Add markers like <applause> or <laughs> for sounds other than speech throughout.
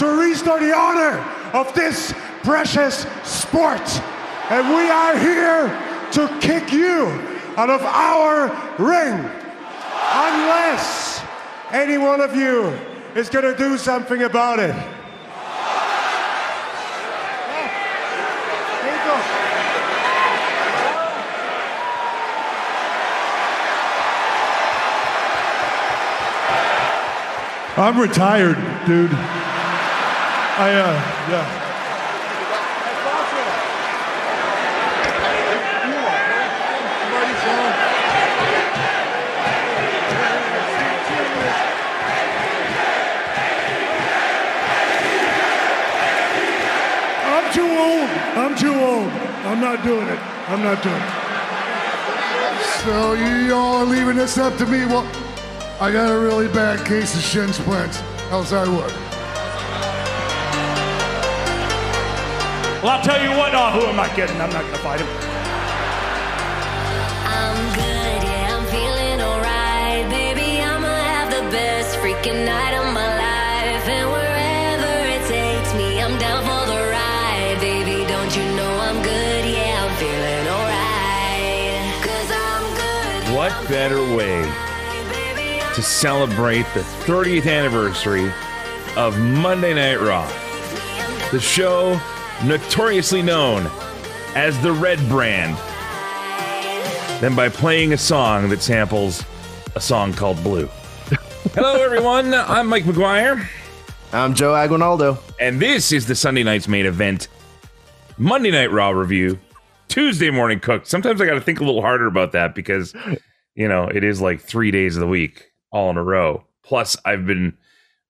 to restore the honor of this precious sport. And we are here to kick you out of our ring. Unless any one of you is going to do something about it. I'm retired, dude. I, uh, yeah. I'm too old. I'm too old. I'm not doing it. I'm not doing it. So you all are leaving this up to me? Well, I got a really bad case of shin splints. How's that work? Well, I'll tell you what. Oh, who am I kidding? I'm not going to fight him. I'm good, yeah, I'm feeling alright. Baby, I'ma have the best freaking night of my life. And wherever it takes me, I'm down for the ride. Baby, don't you know I'm good? Yeah, I'm feeling alright. Cause I'm good. What better way to celebrate the 30th anniversary of Monday Night Raw? The show notoriously known as the Red Brand, than by playing a song that samples a song called Blue. <laughs> Hello, everyone. I'm Mike McGuire. I'm Joe Aguinaldo. And this is the Sunday night's main event Monday Night Raw review, Tuesday morning cooked. Sometimes I got to think a little harder about that because, you know, it is like three days of the week all in a row. Plus, I've been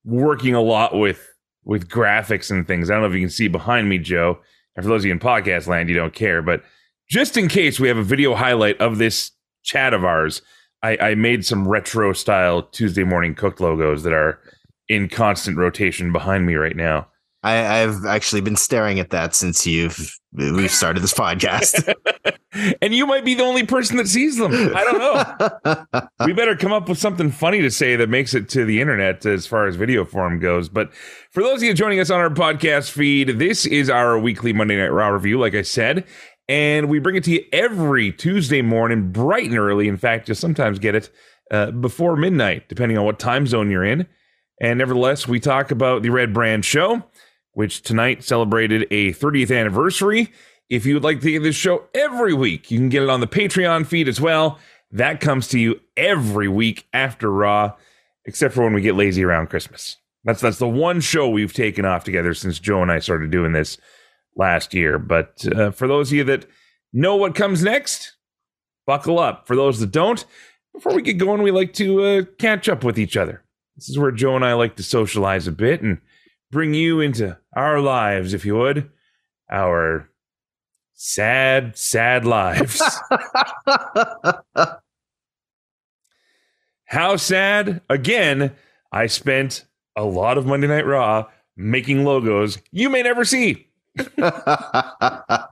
working a lot with with graphics and things. I don't know if you can see behind me, Joe. And for those of you in podcast land, you don't care, but just in case we have a video highlight of this chat of ours, I, I made some retro style Tuesday morning cooked logos that are in constant rotation behind me right now. I, I've actually been staring at that since you've we've started this podcast. <laughs> and you might be the only person that sees them. I don't know. <laughs> we better come up with something funny to say that makes it to the internet as far as video form goes. But for those of you joining us on our podcast feed, this is our weekly Monday Night Raw review, like I said. And we bring it to you every Tuesday morning, bright and early. In fact, you sometimes get it uh, before midnight, depending on what time zone you're in. And nevertheless, we talk about the Red Brand Show which tonight celebrated a 30th anniversary. If you would like to get this show every week, you can get it on the Patreon feed as well. That comes to you every week after Raw, except for when we get lazy around Christmas. That's that's the one show we've taken off together since Joe and I started doing this last year. But uh, for those of you that know what comes next, buckle up. For those that don't, before we get going, we like to uh, catch up with each other. This is where Joe and I like to socialize a bit and bring you into our lives, if you would, our sad, sad lives. <laughs> How sad? Again, I spent a lot of Monday Night Raw making logos you may never see. <laughs> well,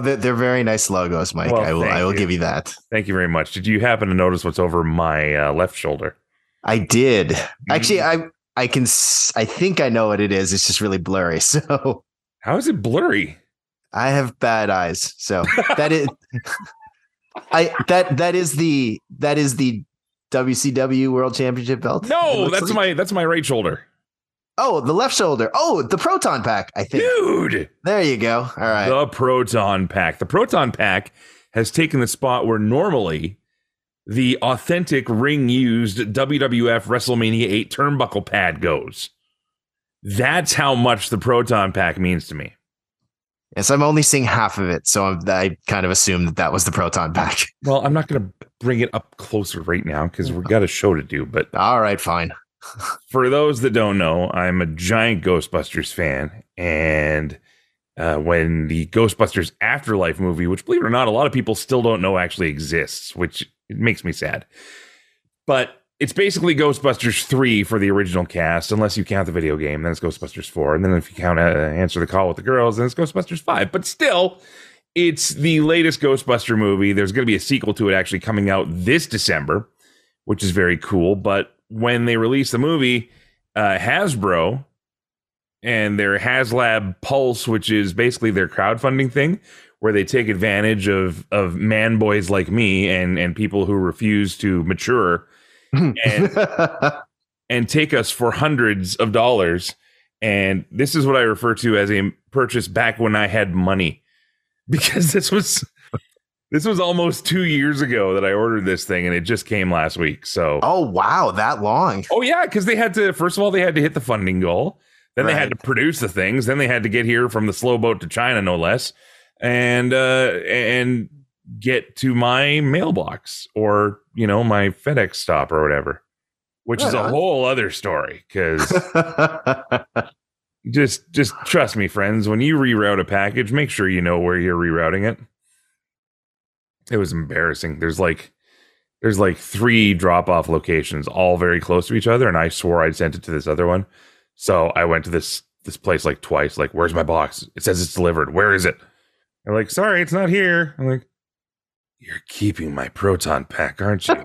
they're, they're, very nice logos, Mike. Well, I will. I will you. give you that. Thank you very much. Did you happen to notice what's over my uh, left shoulder? I did. Actually, I I can. I think I know what it is. It's just really blurry. <laughs> So how is it blurry? I have bad eyes, so <laughs> that is. I that that is the that is the WCW World Championship belt. No, that's like. my that's my right shoulder. Oh, the left shoulder. Oh, the proton pack. I think. Dude, there you go. All right. The proton pack. The proton pack has taken the spot where normally the authentic ring used WWF WrestleMania 8 turnbuckle pad goes. That's how much the Proton Pack means to me. Yes, I'm only seeing half of it, so I'm, i kind of assume that that was the Proton Pack. <laughs> Well, I'm not going to bring it up closer right now because we've got a show to do. But all right, fine. <laughs> for those that don't know, I'm a giant Ghostbusters fan, and uh, when the Ghostbusters Afterlife movie, which believe it or not, a lot of people still don't know actually exists, which it makes me sad. But it's basically Ghostbusters 3 for the original cast, unless you count the video game. Then it's Ghostbusters 4. And then if you count uh, Answer the Call with the Girls, then it's Ghostbusters 5. But still, it's the latest Ghostbuster movie. There's going to be a sequel to it actually coming out this December, which is very cool. But when they release the movie, uh, Hasbro and their HasLab Pulse, which is basically their crowdfunding thing, where they take advantage of of man boys like me and and people who refuse to mature <laughs> and and take us for hundreds of dollars. And this is what I refer to as a purchase back when I had money, <laughs> because this was this was almost two years ago that I ordered this thing, and it just came last week. So oh wow, that long. Oh yeah, because they had to. First of all, they had to hit the funding goal. Then they had to produce the things. Then they had to get here from the slow boat to China, no less, and uh, and get to my mailbox or you know my FedEx stop or whatever, which is a on. whole other story. Because <laughs> just just trust me, friends. When you reroute a package, make sure you know where you're rerouting it. It was embarrassing. There's like there's like three drop off locations, all very close to each other, and I swore I'd sent it to this other one. So I went to this this place like twice. Like, where's my box? It says it's delivered. Where is it? They're like, sorry, it's not here. I'm like, you're keeping my proton pack, aren't you? <laughs> you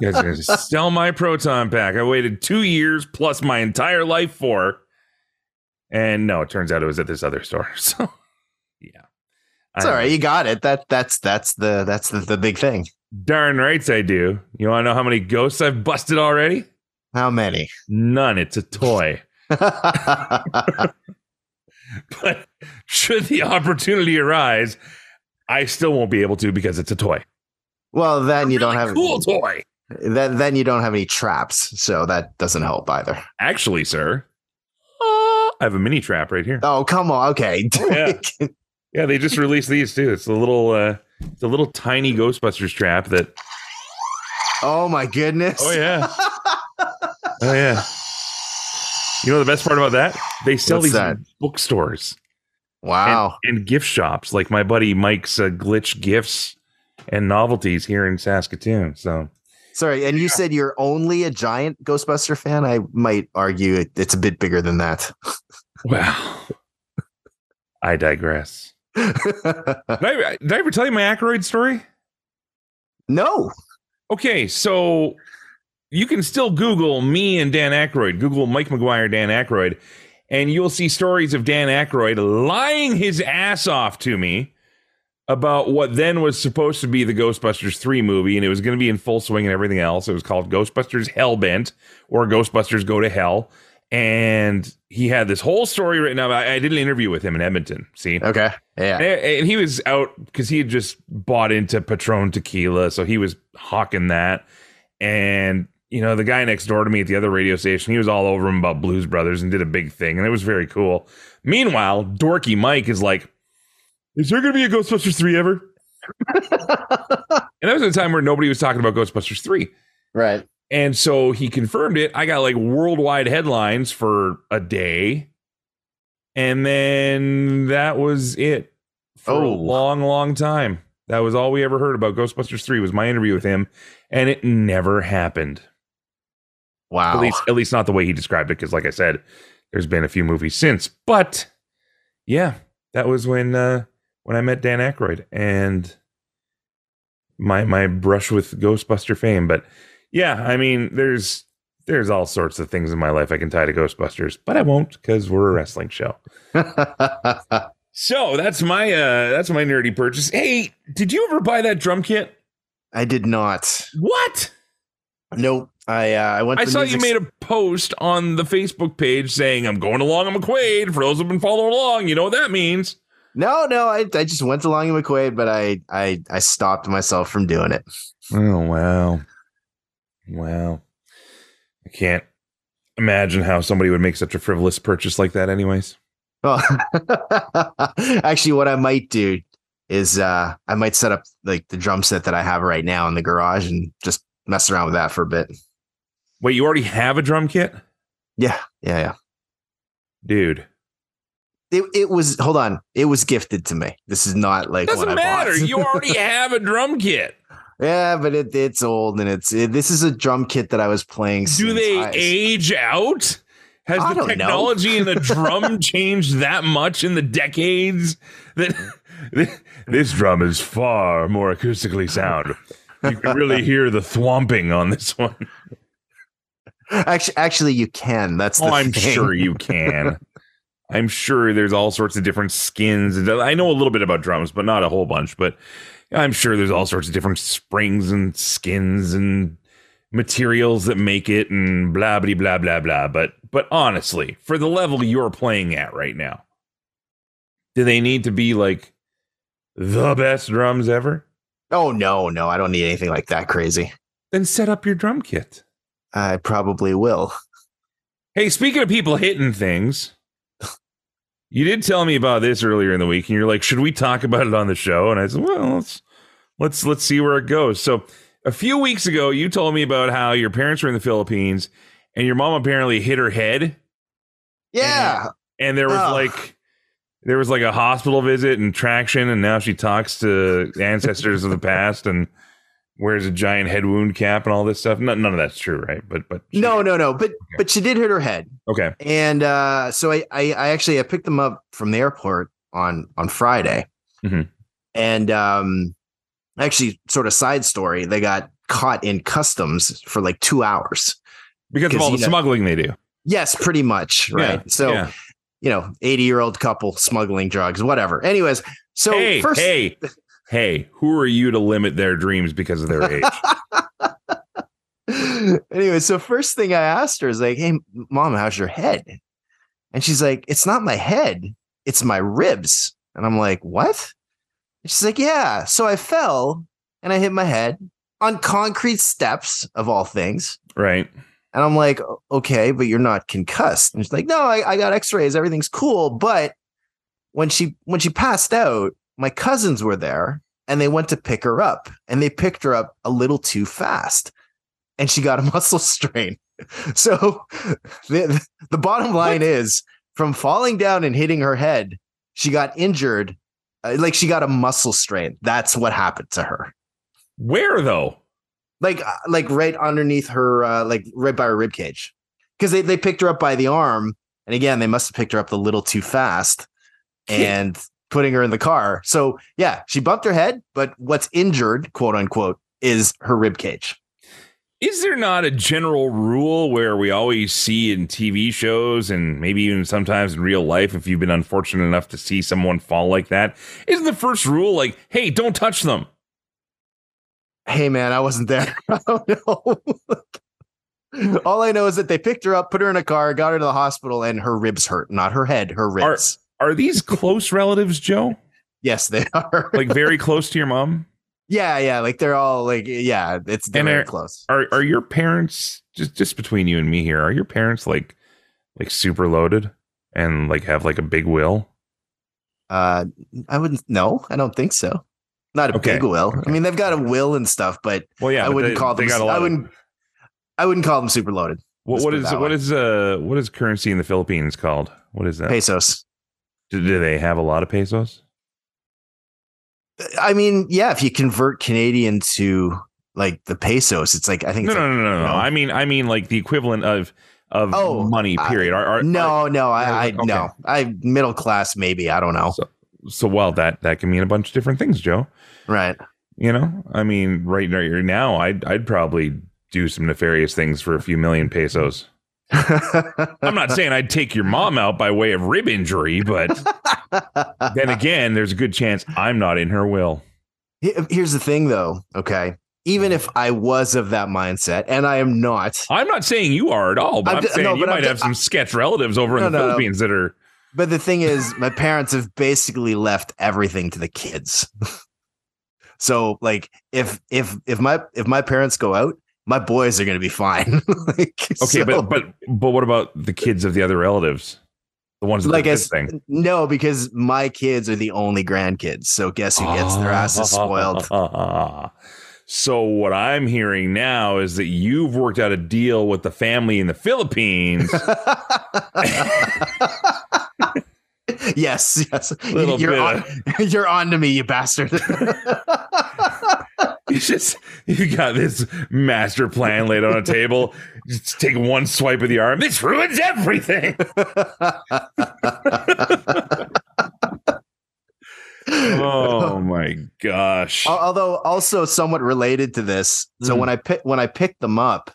guys are gonna sell my proton pack. I waited two years plus my entire life for. And no, it turns out it was at this other store. <laughs> So yeah. It's all know. You got it. That that's that's the that's the, the big thing. Darn rights I do. You want to know how many ghosts I've busted already? How many? None. It's a toy. <laughs> <laughs> But should the opportunity arise, I still won't be able to because it's a toy. well, then you don't Really have cool toy. then then you don't have any traps, so that doesn't help either. Actually, sir, uh, I have a mini trap right here. Oh come on, okay. <laughs> yeah. Yeah, they just released these too. It's a little, uh, it's a little tiny Ghostbusters trap that. oh my goodness. Oh yeah. <laughs> oh yeah. You know the best part about that? They sell What's these that? bookstores. Wow. and, and gift shops like my buddy Mike's uh, Glitch Gifts and Novelties here in Saskatoon. So Sorry, and you said you're only a giant Ghostbuster fan. I might argue it, it's a bit bigger than that. <laughs> well, I digress. <laughs> Did I, did I ever tell you my Aykroyd story? no. Okay, so you can still Google me and Dan Aykroyd. Google Mike McGuire, Dan Aykroyd, and you'll see stories of Dan Aykroyd lying his ass off to me about what then was supposed to be the Ghostbusters 3 movie, and it was going to be in full swing and everything else. It was called Ghostbusters Hellbent or Ghostbusters Go to Hell. And he had this whole story written up. I, I did an interview with him in Edmonton. See? Okay. Yeah. And, and he was out because he had just bought into Patron tequila, so he was hawking that. And you know, the guy next door to me at the other radio station, he was all over him about Blues Brothers and did a big thing, and it was very cool. Meanwhile, Dorky Mike is like, "Is there going to be a Ghostbusters three ever?" <laughs> and that was a time where nobody was talking about Ghostbusters three. Right. And so he confirmed it. I got like worldwide headlines for a day. And then that was it for a Oh. long, long time. That was all we ever heard about Ghostbusters 3 was my interview with him. And it never happened. Wow. At least at least not the way he described it, because like I said, there's been a few movies since. But yeah, that was when uh when I met Dan Aykroyd and my my brush with Ghostbuster fame. But yeah, I mean, there's there's all sorts of things in my life I can tie to Ghostbusters, but I won't because we're a wrestling show. <laughs> So that's my uh that's my nerdy purchase. Hey, did you ever buy that drum kit? I did not. What? Nope. I uh, I went. I to saw you made a post on the Facebook page saying I'm going along on McQuaid. For those who've been following along, you know what that means. No, no. I, I just went along in McQuaid, but I I I stopped myself from doing it. Oh wow. Wow. I can't imagine how somebody would make such a frivolous purchase like that anyways. Well, <laughs> actually, what I might do is uh I might set up like the drum set that I have right now in the garage and just mess around with that for a bit. Wait, you already have a drum kit? Yeah, yeah, yeah. Dude. It it was hold on. It was gifted to me. This is not like Doesn't matter. <laughs> you already have a drum kit. yeah, but it it's old and it's it, this is a drum kit that I was playing. Do they I- age out? Has I the technology in the drum <laughs> changed that much in the decades that <laughs> this drum is far more acoustically sound? You can really hear the thwomping on this one. Actually, actually, you can. That's the Oh, I'm thing. sure you <laughs> can. I'm sure there's all sorts of different skins. I know a little bit about drums, but not a whole bunch. But I'm sure there's all sorts of different springs and skins and materials that make it and blah blah blah blah blah. But but honestly, for the level you're playing at right now, do they need to be like the best drums ever? Oh no, no, I don't need anything like that crazy. Then set up your drum kit. I probably will. Hey, speaking of people hitting things, you did tell me about this earlier in the week, and you're like, "Should we talk about it on the show?" And I said, "Well, let's let's let's see where it goes." So, a few weeks ago, you told me about how your parents were in the Philippines, and your mom apparently hit her head, Yeah. and there was Ugh. like there was like a hospital visit and traction, and now she talks to ancestors of the past and wears a giant head wound cap and all this stuff. None, none of that's true, right? But but she- No, no, no. But but she did hit her head. okay, And uh, so I, I, I actually I picked them up from the airport on on Friday, Mhm. and um, actually, sort of side story, they got caught in customs for like two hours. because of all the know- smuggling they do. Yes, pretty much, right? Yeah, so yeah. you know, eighty year old couple smuggling drugs, whatever. Anyways, so hey, first, hey, hey, who are you to limit their dreams because of their <laughs> age? anyway, so first thing I asked her is like, "Hey, mom, how's your head?" And she's like, "It's not my head, it's my ribs." And I'm like, "What?" And she's like, "Yeah." So I fell and I hit my head on concrete steps of all things. right. And I'm like, "Okay, but you're not concussed." And she's like, "No, I, I got X-rays. Everything's cool." But when she when she passed out, my cousins were there and they went to pick her up, and they picked her up a little too fast, and she got a <laughs> muscle strain. <laughs> So the the bottom line is, from falling down and hitting her head, she got injured. uh, like she got a muscle strain. That's what happened to her. Where though? Like uh, like right underneath her, uh, like right by her rib cage, because they they picked her up by the arm, and again they must have picked her up a little too fast, and putting her in the car. So yeah, she bumped her head, but what's injured, quote unquote, is her rib cage. Is there not a general rule where we always see in TV shows and maybe even sometimes in real life, if you've been unfortunate enough to see someone fall like that, isn't the first rule like, hey, don't touch them? Hey man, I wasn't there. <laughs> I don't know. All I know is that they picked her up, put her in a car, got her to the hospital, and her ribs hurt. Not her head, her ribs. Are these <laughs> close relatives, Joe? yes, they <laughs> are. Like very close to your mom? yeah, yeah. Like they're all like, yeah, it's And very they're- close. Are are your parents just just between you and me here? Are your parents like like super loaded and like have like a big will? Uh, I wouldn't. No, I don't think so. Not a Okay, big will. okay. I mean, they've got a will and stuff, but Well, yeah, I wouldn't they- call them. I wouldn't. I wouldn't call them super loaded. What, what is what way. is uh what is currency in the Philippines called? What is that? Pesos. Do, they have a lot of pesos? I mean, yeah. If you convert Canadian to like the pesos, it's like I think. No, no, like, no, no, no. no. I mean, I mean, like the equivalent of of Oh, money. I- Period. Are, are, no, no, I, I Okay. no, I middle class maybe. I don't know. So, so well, that that can mean a bunch of different things, Joe. Right. You know, I mean, right now, right now, I'd I'd probably do some nefarious things for a few million pesos. I'm not saying I'd take your mom out by way of rib injury, but <laughs> then again, there's a good chance I'm not in her will. Here's the thing, though. Okay, even if I was of that mindset, and I am not, I'm not saying you are at all, but I'm I'm, saying no, you I'm might ju- have some sketch relatives over in the no, no. Philippines that are. But the thing is, my parents have basically left everything to the kids. <laughs> so, like, if if if my if my parents go out, my boys are going to be fine. <laughs> like, Okay, so- but but but what about the kids of the other relatives? The ones that like this thing. no, because my kids are the only grandkids. So guess who gets their asses ah. spoiled? <laughs> So what I'm hearing now is that you've worked out a deal with the family in the Philippines. <laughs> yes, yes. Little you're bit on, you're on to me, you bastard. You just you got this master plan laid on a table. Just take one swipe of the arm. This ruins everything. <laughs> oh <laughs> my gosh. Although also somewhat related to this. So Mm. when I pick when I picked them up,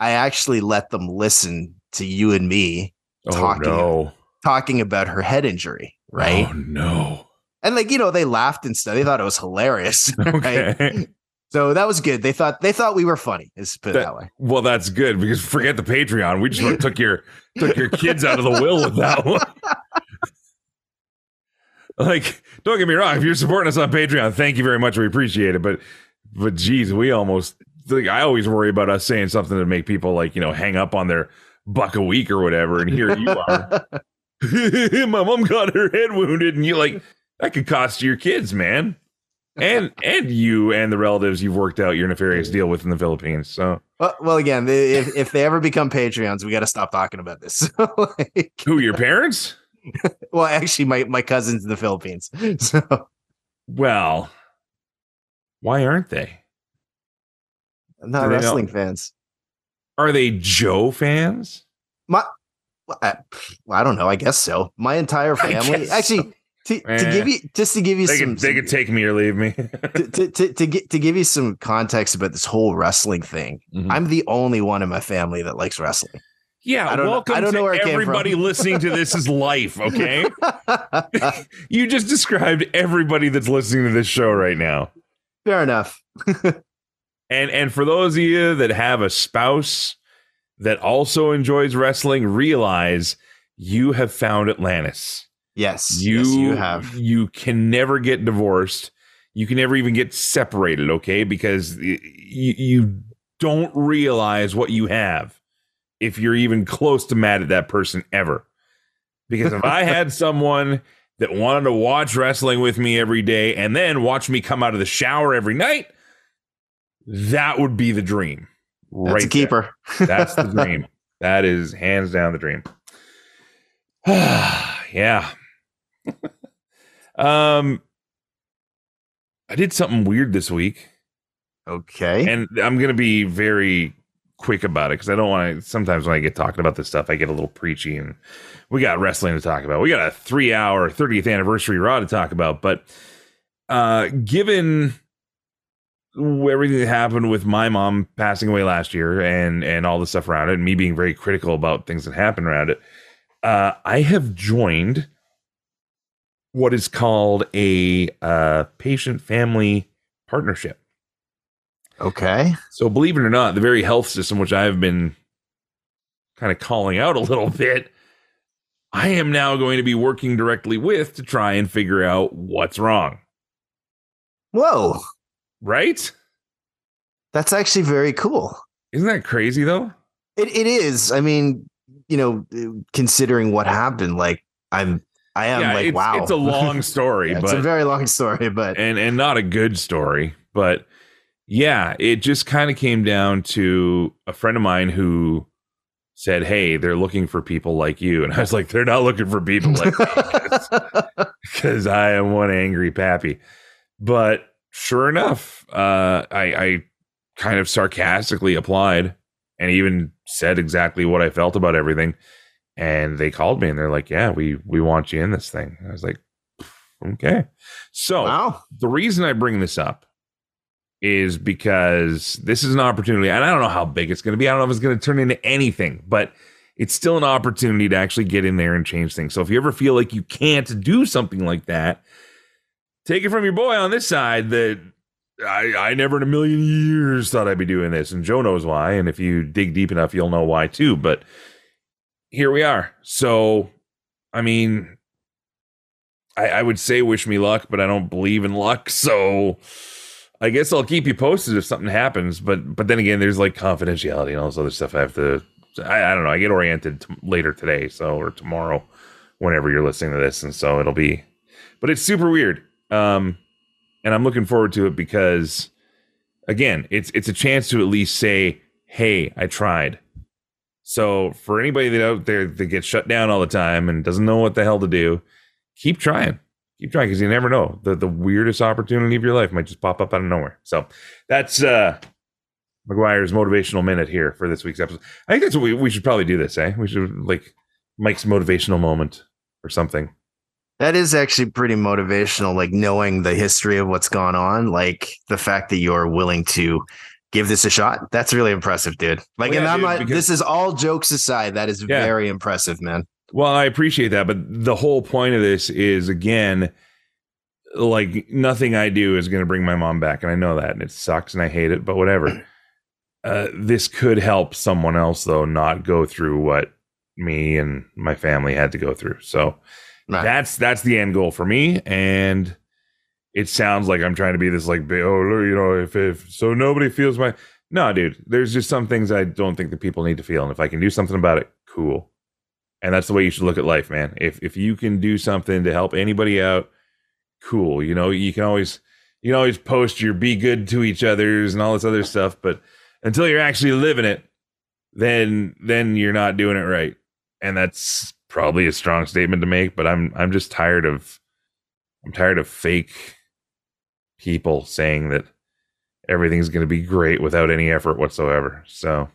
I actually let them listen to you and me Oh Talking. no! talking about her head injury, right? Oh no! And like you know, they laughed and stuff. They thought it was hilarious, <laughs> right? Okay. So that was good. They thought they thought we were funny. Let's put it That- that way. Well, that's good because forget the Patreon. We just took your took your kids out of the will with that one. <laughs> like, don't get me wrong. If you're supporting us on Patreon, thank you very much. We appreciate it. But, but geez, we almost. Like, I always worry about us saying something to make people like you know hang up on their buck a week or whatever. And here you are. <laughs> <laughs> My mom got her head wounded, and you like that could cost your kids, man. And and you and the relatives you've worked out your nefarious deal with in the Philippines. So Well, well again, they, if if they ever become Patreons, we got to stop talking about this. <laughs> like, who your parents? <laughs> well, actually, my my cousins in the Philippines. <laughs> So Well, why aren't they? I'm not Do wrestling fans. Are they Joe fans? My, well, I, I don't know. I guess so. My entire family, actually, to, to Eh. give you just to give you They some, could, they could take me or leave me. to, to, to, to, get, to give you some context about this whole wrestling thing. Mhm. I'm the only one in my family that likes wrestling. yeah, I don't know- welcome I don't to know where everybody listening to this is life, okay? <laughs> you just described everybody that's listening to this show right now. Fair enough. <laughs> And and for those of you that have a spouse that also enjoys wrestling, realize you have found Atlantis. Yes, You yes, you have. you can never get divorced. You can never even get separated, okay? Because you you don't realize what you have if you're even close to mad at that person ever. Because if I had <laughs> someone that wanted to watch wrestling with me every day and then watch me come out of the shower every night, that would be the dream. That's right a keeper. That's the <laughs> dream. That is hands down the dream. <sighs> yeah. <laughs> um I did something weird this week Okay. and I'm going to be very quick about it because I don't want to. Sometimes when I get talking about this stuff, I get a little preachy, and we got wrestling to talk about. We got a three hour 30th anniversary Raw to talk about. But uh, given everything that happened with my mom passing away last year and and all the stuff around it, and me being very critical about things that happened around it, uh, I have joined what is called a uh, patient family partnership. okay. So, believe it or not, the very health system, which I've been kind of calling out a little bit, I am now going to be working directly with to try and figure out what's wrong. Whoa. Right? That's actually very cool. Isn't that crazy though? It it is. I mean, you know, considering what happened, like I'm I am like, it's, wow. it's a long story, <laughs> Yeah, but it's a very long story, but and and not a good story, but yeah, it just kind of came down to a friend of mine who said, "Hey, they're looking for people like you," and I was like, "They're not looking for people like me." <laughs> 'cause- because I am one angry pappy. But sure enough, uh, I, I kind of sarcastically applied and even said exactly what I felt about everything. And they called me and they're like, "Yeah, we we want you in this thing." I was like, "Okay." So wow. the reason I bring this up is because this is an opportunity, and I don't know how big it's going to be. I don't know if it's going to turn into anything, but it's still an opportunity to actually get in there and change things. So if you ever feel like you can't do something like that, take it from your boy on this side that I, I never in a million years thought I'd be doing this. And Joe knows why. And if you dig deep enough, you'll know why too. But here we are. So, I mean, I, I would say wish me luck, but I don't believe in luck. <laughs> So I guess I'll keep you posted if something happens. But but then again, there's like confidentiality and all this other stuff. I have to. I, I don't know. I get oriented t- later today, so or tomorrow, whenever you're listening to this, and so it'll be. But it's super weird, um, and I'm looking forward to it because, again, it's it's a chance to at least say, "Hey, I tried." So for anybody that out there that gets shut down all the time and doesn't know what the hell to do, keep trying. Keep trying because you never know. The the weirdest opportunity of your life might just pop up out of nowhere. So that's uh McGuire's motivational minute here for this week's episode. I think that's what we, we should probably do this, eh? We should like Mike's motivational moment or something. That is actually pretty motivational, like knowing the history of what's gone on, like the fact that you're willing to give this a shot. That's really impressive, dude. Like, Well, and yeah, I'm dude, not, because- this is all jokes aside. That is Yeah. very impressive, man. Well, I appreciate that, but the whole point of this is again, like nothing I do is going to bring my mom back, and I know that, and it sucks, and I hate it, but whatever. <clears throat> Uh, this could help someone else though not go through what me and my family had to go through. So Right. that's that's the end goal for me, and it sounds like I'm trying to be this like oh you know if if so nobody feels my no dude. There's just some things I don't think that people need to feel, and if I can do something about it, cool. And that's the way you should look at life, man. If if you can do something to help anybody out, cool. You know, you can always you can always post your be good to each others and all this other stuff, but until you're actually living it, then then you're not doing it right. And that's probably a strong statement to make, but I'm I'm just tired of I'm tired of fake people saying that everything's going to be great without any effort whatsoever. So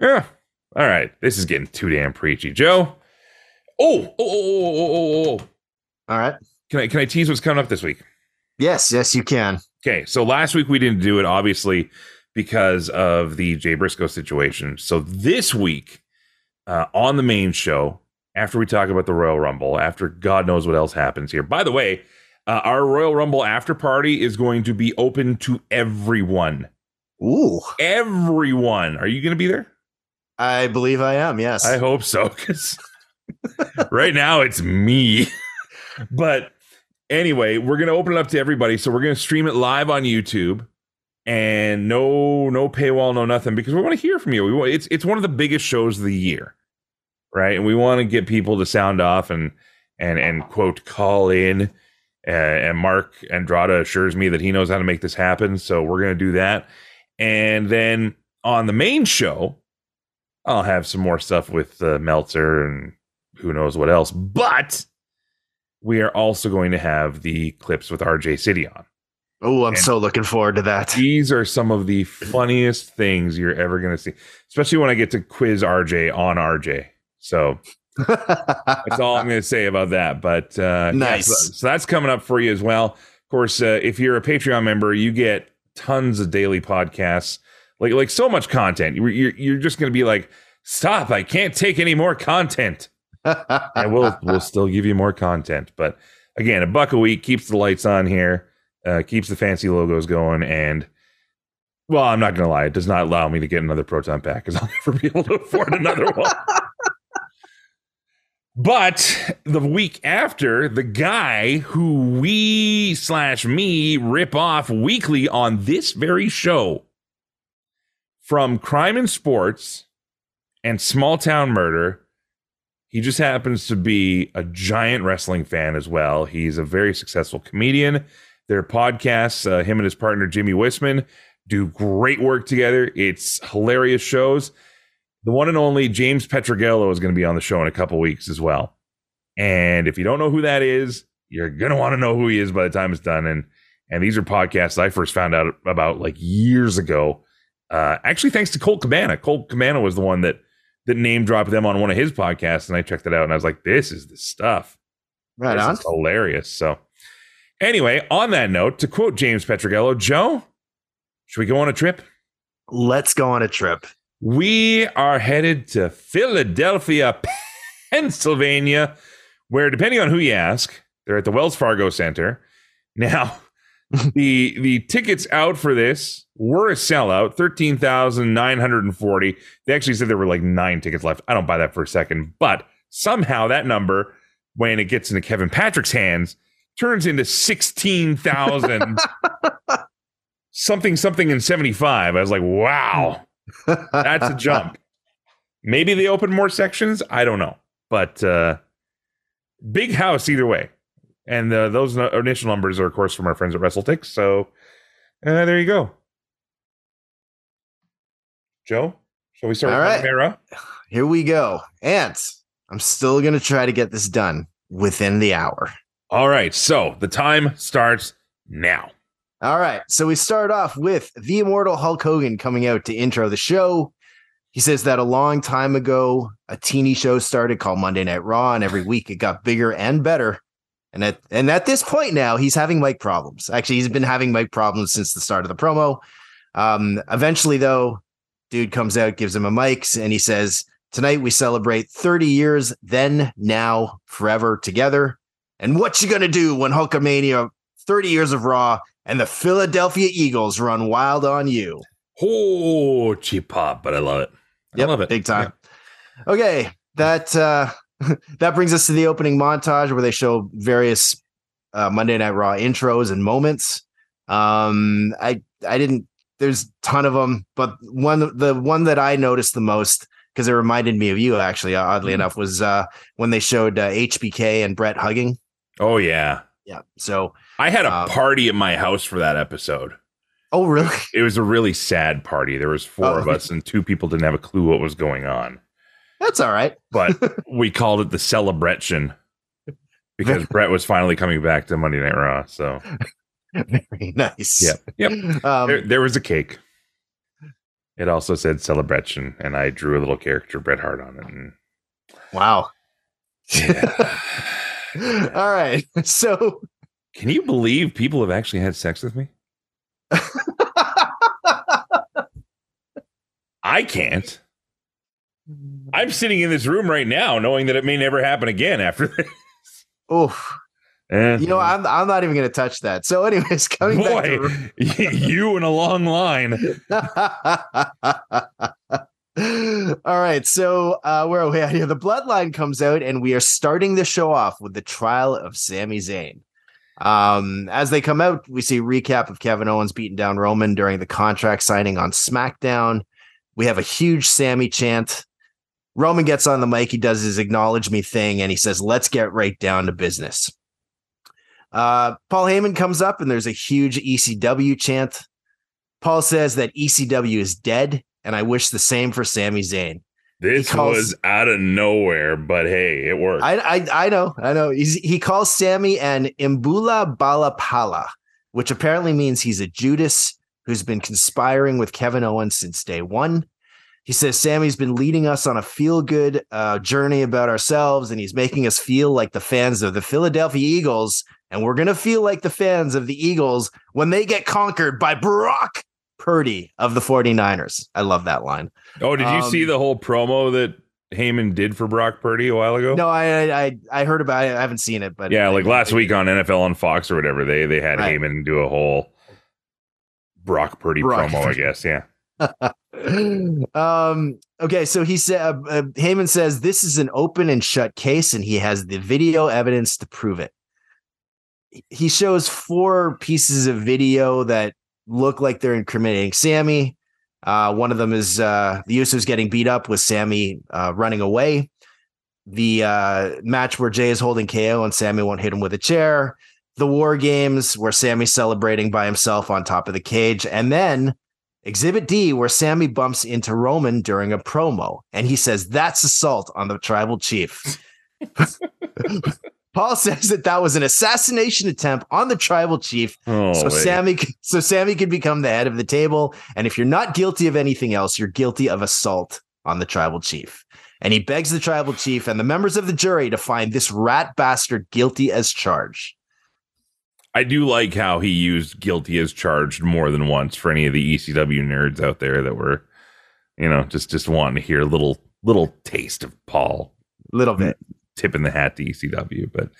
yeah. All right, this is getting too damn preachy, Joe. Oh, oh, oh, oh, oh, oh, oh. All right. Can I can I tease what's coming up this week? Yes, yes, you can. Okay, so last week we didn't do it, obviously, because of the Jay Briscoe situation. So this week, uh, on the main show, after we talk about the Royal Rumble, after God knows what else happens here. By the way, uh, our Royal Rumble after party is going to be open to everyone. Ooh, Everyone. Are you going to be there? I believe I am. Yes. I hope so, because <laughs> right now it's me. <laughs> but anyway, we're gonna open it up to everybody. So we're gonna stream it live on YouTube, and no no paywall, no nothing, because we want to hear from you. We want it's it's one of the biggest shows of the year, right? And we want to get people to sound off and and and quote call in. Uh, and Mark Andrada assures me that he knows how to make this happen. So we're gonna do that, and then on the main show, I'll have some more stuff with uh, Meltzer and who knows what else. But we are also going to have the clips with RJ City on. oh, I'm and- so looking forward to that. These are some of the funniest things you're ever going to see, especially when I get to quiz RJ on RJ. So that's all I'm going to say about that. But uh, yeah, Nice. so, so that's coming up for you as well. Of course, uh, if you're a Patreon member, you get tons of daily podcasts, like like so much content. You're you're, you're just going to be like, stop! I can't take any more content. and we'll we'll still give you more content. But again, a buck a week keeps the lights on here, uh, keeps the fancy logos going, and well, I'm not gonna lie, it does not allow me to get another proton pack because I'll never be able to afford another one. <laughs> But the week after, the guy who we slash me rip off weekly on this very show from Crime in Sports and Small Town Murder, he just happens to be a giant wrestling fan as well. He's a very successful comedian. Their podcasts, uh, him and his partner Jimmie Whisman, do great work together. It's hilarious shows. The one and only James Pietragallo is going to be on the show in a couple weeks as well. And if you don't know who that is, you're going to want to know who he is by the time it's done. And and these are podcasts I first found out about like years ago. Uh, actually, thanks to Colt Cabana. Colt Cabana was the one that that name dropped them on one of his podcasts, and I checked it out, and I was like, "This is the stuff." right this on. is hilarious. So, anyway, on that note, to quote James Pietragallo, Joe, should we go on a trip? Let's go on a trip. We are headed to Philadelphia, Pennsylvania, where, depending on who you ask, they're at the Wells Fargo Center. <laughs> Now, the the tickets out for this were a sellout, thirteen thousand nine hundred and forty. They actually said there were like nine tickets left. I don't buy that for a second, but somehow that number, when it gets into Kevin Patrick's hands, turns into sixteen thousand <laughs> something something in seventy five. I was like, wow. That's a jump. Maybe they open more sections. I don't know, but uh, big house either way. And uh, those initial numbers are, of course, from our friends at WrestleTix. So uh, there you go. Joe, shall we start All with right. Here we go. And I'm still going to try to get this done within the hour. All right. So the time starts now. All right. So we start off with the immortal Hulk Hogan coming out to intro the show. He says that a long time ago, a teeny show started called Monday Night Raw, and every week it got bigger and better. And at and at this point now, he's having mic problems. Actually, he's been having mic problems since the start of the promo. Um, eventually, though, dude comes out, gives him a mic, and he says, Tonight we celebrate 30 years, then, now, forever together. And what you gonna do when Hulkamania 30 years of Raw and the Philadelphia Eagles run wild on you? Oh, cheap pop, but I love it. I Yep, love it. big time. Okay, that uh <laughs> that brings us to the opening montage where they show various uh, Monday Night Raw intros and moments. Um, I I didn't. There's a ton of them, but one the one that I noticed the most because it reminded me of you actually. Oddly Mhm. enough, was uh when they showed uh, HBK and Bret hugging. Oh yeah. Yeah. So, I had a Um, party at my house for that episode. oh really? <laughs> It was a really sad party. There was four Oh. of us and two people didn't have a clue what was going on. That's all right. But <laughs> we called it the celebration because Bret was finally coming back to Monday Night Raw. So Very nice. Yep. Yep. Um, there, there was a cake. It also said celebration, and I drew a little character Bret Hart on it. And wow. yeah. <laughs> All right. So Can you believe people have actually had sex with me? I can't. I'm sitting in this room right now knowing that it may never happen again after <laughs> this. Oof. Eh. You know, I'm I'm not even gonna touch that. So, anyways, <laughs> coming back boy, to <laughs> you in a long line. All right, so uh, where are we at here? The bloodline comes out, and we are starting the show off with the trial of Sami Zayn. Um, as they come out, we see recap of Kevin Owens beating down Roman during the contract signing on SmackDown. We have a huge Sami chant. Roman gets on the mic, he does his acknowledge me thing, and he says, Let's get right down to business. Uh, Paul Heyman comes up, and there's a huge ECW chant. Paul says that ECW is dead, and I wish the same for Sami Zayn. This calls- was out of nowhere, but hey, it worked. I I, I know, I know. He's, he calls Sami an Imbula Balapala, which apparently means he's a Judas who's been conspiring with Kevin Owens since day one. He says Sami's been leading us on a feel good uh, journey about ourselves, and he's making us feel like the fans of the Philadelphia Eagles. And we're going to feel like the fans of the Eagles when they get conquered by Brock Purdy of the 49ers. I love that line. oh, did you um, see the whole promo that Heyman did for Brock Purdy a while ago? No, I I I heard about it. I haven't seen it, but Yeah, like last week on NFL on Fox or whatever, they they had Right. Heyman do a whole Brock Purdy Brock promo, I guess. Yeah. <laughs> um okay so he said uh, uh, Heyman says this is an open and shut case and he has the video evidence to prove it he shows four pieces of video that look like they're incriminating Sami. Uh one of them is uh the Usos getting beat up with Sami uh running away. The uh match where Jay is holding KO and Sami won't hit him with a chair. The war games where Sami's celebrating by himself on top of the cage. And then Exhibit D, where Sami bumps into Roman during a promo, and he says that's assault on the tribal chief. <laughs> <laughs> <laughs> Paul says that that was an assassination attempt on the tribal chief, Oh, so wait. Sami, so Sami could become the head of the table. And if you're not guilty of anything else, you're guilty of assault on the tribal chief. And he begs the tribal chief and the members of the jury to find this rat bastard guilty as charged. I do like how he used guilty as charged more than once for any of the ECW nerds out there that were, you know, just just wanting to hear a little little taste of Paul Little bit. Tipping the hat to ECW. But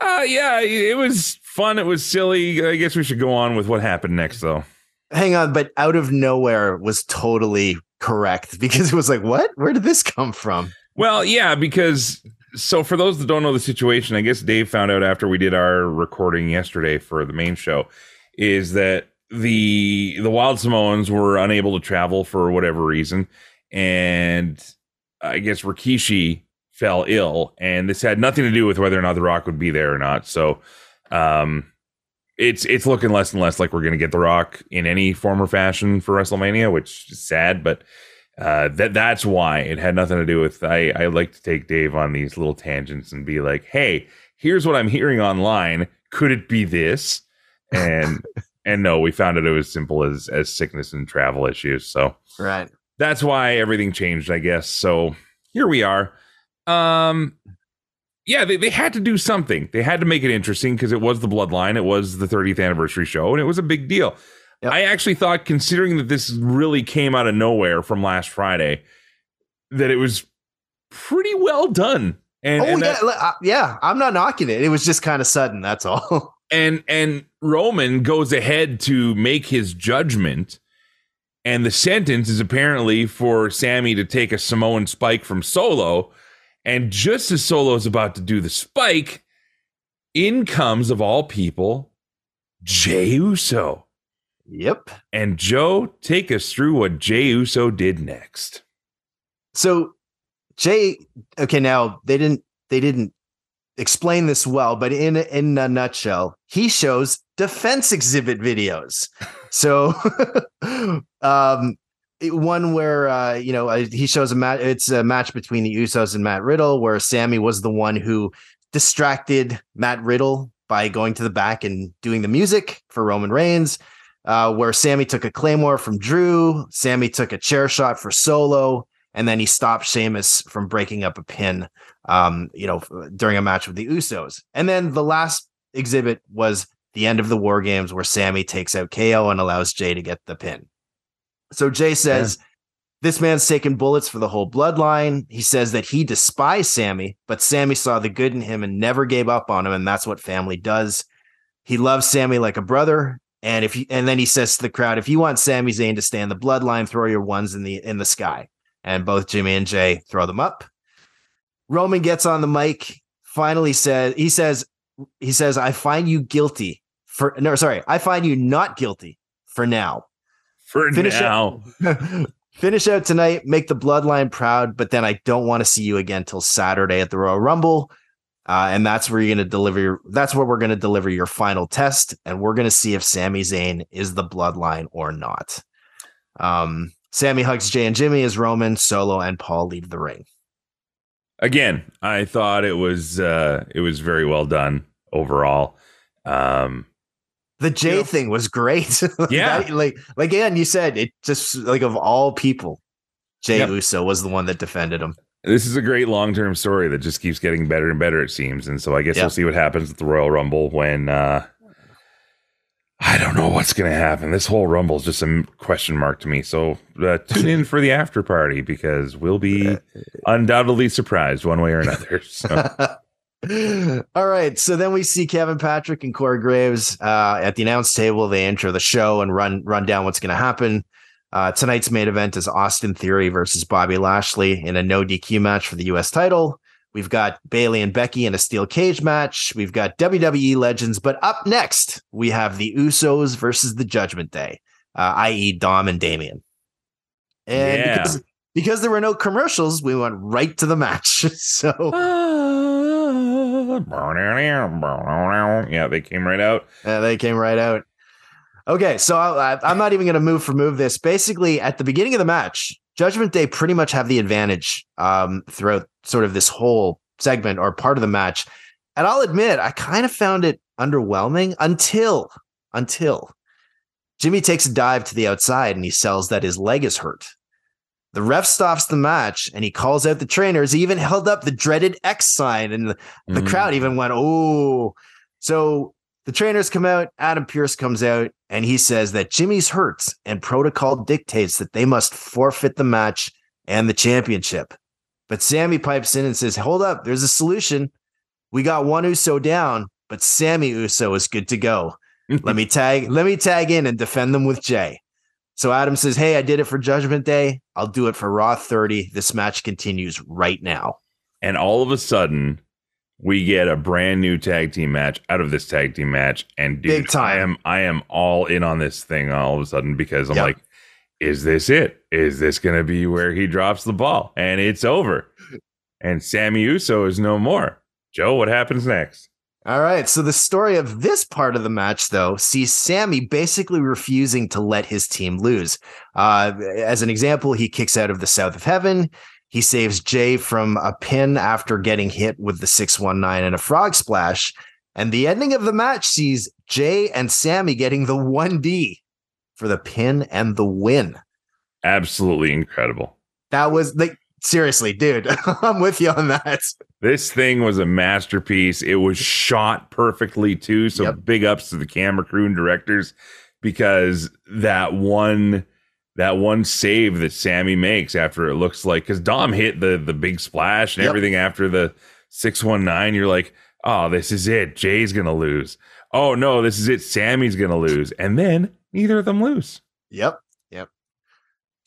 uh yeah, it was fun. It was silly. I guess we should go on with what happened next though. hang on, but out of nowhere was totally correct <laughs> because it was like, what? Where did this come from? Well, yeah, because so for those that don't know the situation, I guess Dave found out after we did our recording yesterday for the main show, is that the the Wild Samoans were unable to travel for whatever reason, and I guess Rikishi fell ill, and this had nothing to do with whether or not The Rock would be there or not. So, um, it's it's looking less and less like we're going to get The Rock in any form or fashion for WrestleMania, which is sad, but uh, that that's why it had nothing to do with. I I like to take Dave on these little tangents and be like, hey, here's what I'm hearing online. Could it be this? And <laughs> and no, we found out it was simple as as sickness and travel issues. So Right. that's why everything changed, I guess. So here we are. Um, yeah, they, they had to do something. They had to make it interesting because it was the bloodline. It was the 30th anniversary show, and it was a big deal. Yep. I actually thought, considering that this really came out of nowhere from last Friday, that it was pretty well done. And, oh and yeah, that- uh, yeah. I'm not knocking it. It was just kind of sudden. That's all. <laughs> and and Roman goes ahead to make his judgment, and the sentence is apparently for Sami to take a Samoan spike from Solo, and just as Solo is about to do the spike, in comes of all people, Jey Uso. yep. And Joe, take us through what Jey Uso did next. So Jey, okay, now they didn't they didn't explain this well, but in in a nutshell, he shows defense exhibit videos. So <laughs> um one where uh you know uh, he shows a match it's a match between the Usos and Matt Riddle where Sami was the one who distracted Matt Riddle by going to the back and doing the music for Roman Reigns. Uh, where Sami took a claymore from Drew, Sami took a chair shot for Solo, and then he stopped Sheamus from breaking up a pin, um, you know, during a match with the Usos. And then the last exhibit was the end of the War Games, where Sami takes out KO and allows Jey to get the pin. So Jey says, This man's taking bullets for the whole bloodline. He says that he despised Sami, but Sami saw the good in him and never gave up on him. And that's what family does. He loves Sami like a brother. And if you, and then he says to the crowd, if you want Sami Zayn to stay in the bloodline, throw your ones in the in the sky. And both Jimmy and Jey throw them up. Roman gets on the mic, finally says he says he says, I find you guilty for no, sorry, I find you not guilty for now. For Finish now. <laughs> Finish out tonight, make the bloodline proud, but then I don't want to see you again till Saturday at the Royal Rumble. Uh, and that's where you're going to deliver. Your, that's where we're going to deliver your final test, and we're going to see if Sami Zayn is the bloodline or not. Um, Sami hugs Jey and Jimmy as Roman, Solo, and Paul leave the ring. Again, I thought it was uh it was very well done overall. Um The Jey Yeah. thing was great. <laughs> Like, Yeah. that- like like again, you said it just like of all people, Jey Yep. Uso was the one that defended him. this is a great long-term story that just keeps getting better and better it seems. And so I guess Yeah. we'll see what happens at the Royal Rumble when uh I don't know what's going to happen. This whole Rumble is just a question mark to me. So uh, tune in for the after party because we'll be <laughs> undoubtedly surprised one way or another. So. <laughs> All right. So then we see Kevin Patrick and Corey Graves uh, at the announce table. They enter the show and run run down what's going to happen. Uh, tonight's main event is Austin Theory versus Bobby Lashley in a no DQ match for the U.S. title. We've got Bayley and Becky in a steel cage match. We've got WWE legends, but up next we have the Usos versus the Judgment Day, uh, i.e., Dom and Damian. And Yeah. because, because there were no commercials, we went right to the match. <laughs> So. <sighs> <laughs> yeah, they came right out. Yeah, they came right out. Okay, so I, I'm not even going to move for move this. Basically, at the beginning of the match, Judgment Day pretty much have the advantage um, throughout sort of this whole segment or part of the match. And I'll admit, I kind of found it underwhelming until until Jimmy takes a dive to the outside and he sells that his leg is hurt. The ref stops the match and he calls out the trainers. He even held up the dreaded X sign, and the, the Mm. crowd even went, "Oh!" So the trainers come out. Adam Pearce comes out, and he says that Jimmy's hurt, and protocol dictates that they must forfeit the match and the championship. But Sami pipes in and says, "Hold up, there's a solution. We got one Uso down, but Sami Uso is good to go. <laughs> let me tag, let me tag in and defend them with Jey." So Adam says, "Hey, I did it for Judgment Day. I'll do it for Raw 30. This match continues right now." and all of a sudden we get a brand new tag team match out of this tag team match and dude, Big time. I am I am all in on this thing all of a sudden because I'm Yep. like is this it is this going to be where he drops the ball and it's over and Sami Uso is no more Joe what happens next All right. So the story of this part of the match, though, sees Sami basically refusing to let his team lose. Uh, as an example, he kicks out of the South of Heaven. He saves Jey from a pin after getting hit with the 619 and a frog splash. And the ending of the match sees Jey and Sami getting the 1D for the pin and the win. absolutely incredible That was like, seriously, dude, <laughs> I'm with you on that. This thing was a masterpiece. It was shot perfectly too. So Yep. big ups to the camera crew and directors. because that one that one save that Sami makes after it looks like because Dom hit the the big splash and Yep. everything after the six one nine, you're like, oh, this is it. Jey's gonna lose. Oh no, this is it. Sami's gonna lose, and then neither of them lose. Yep.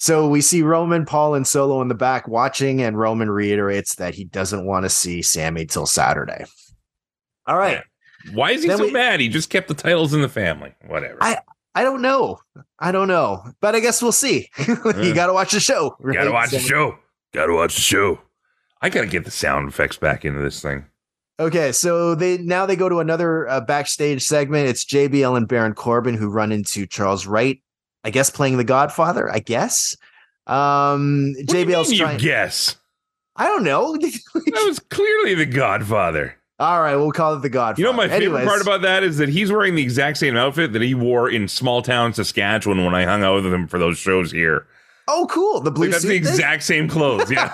Yep. So we see Roman, Paul, and Solo in the back watching, and Roman reiterates that he doesn't want to see Sami till Saturday. All right. Why is he Then so we- mad? He just kept the titles in the family. Whatever. I- I don't know. I don't know, but I guess we'll see. <laughs> you got to watch the show. right? Gotta watch the So- show. Gotta watch the show. I gotta get the sound effects back into this thing. Okay, so they now they go to another uh, backstage segment. It's JBL and Baron Corbin who run into Charles Wright. I guess playing the Godfather. I guess. Um, What do you JBL's mean you guess. I don't know. <laughs> That was clearly the Godfather. All right, we'll call it the Godfather. You know, my favorite Anyways, part about that is that he's wearing the exact same outfit that he wore in small town Saskatchewan when I hung out with him for those shows here. Oh, cool. The blue Like, that's the thing? exact same clothes. Yeah.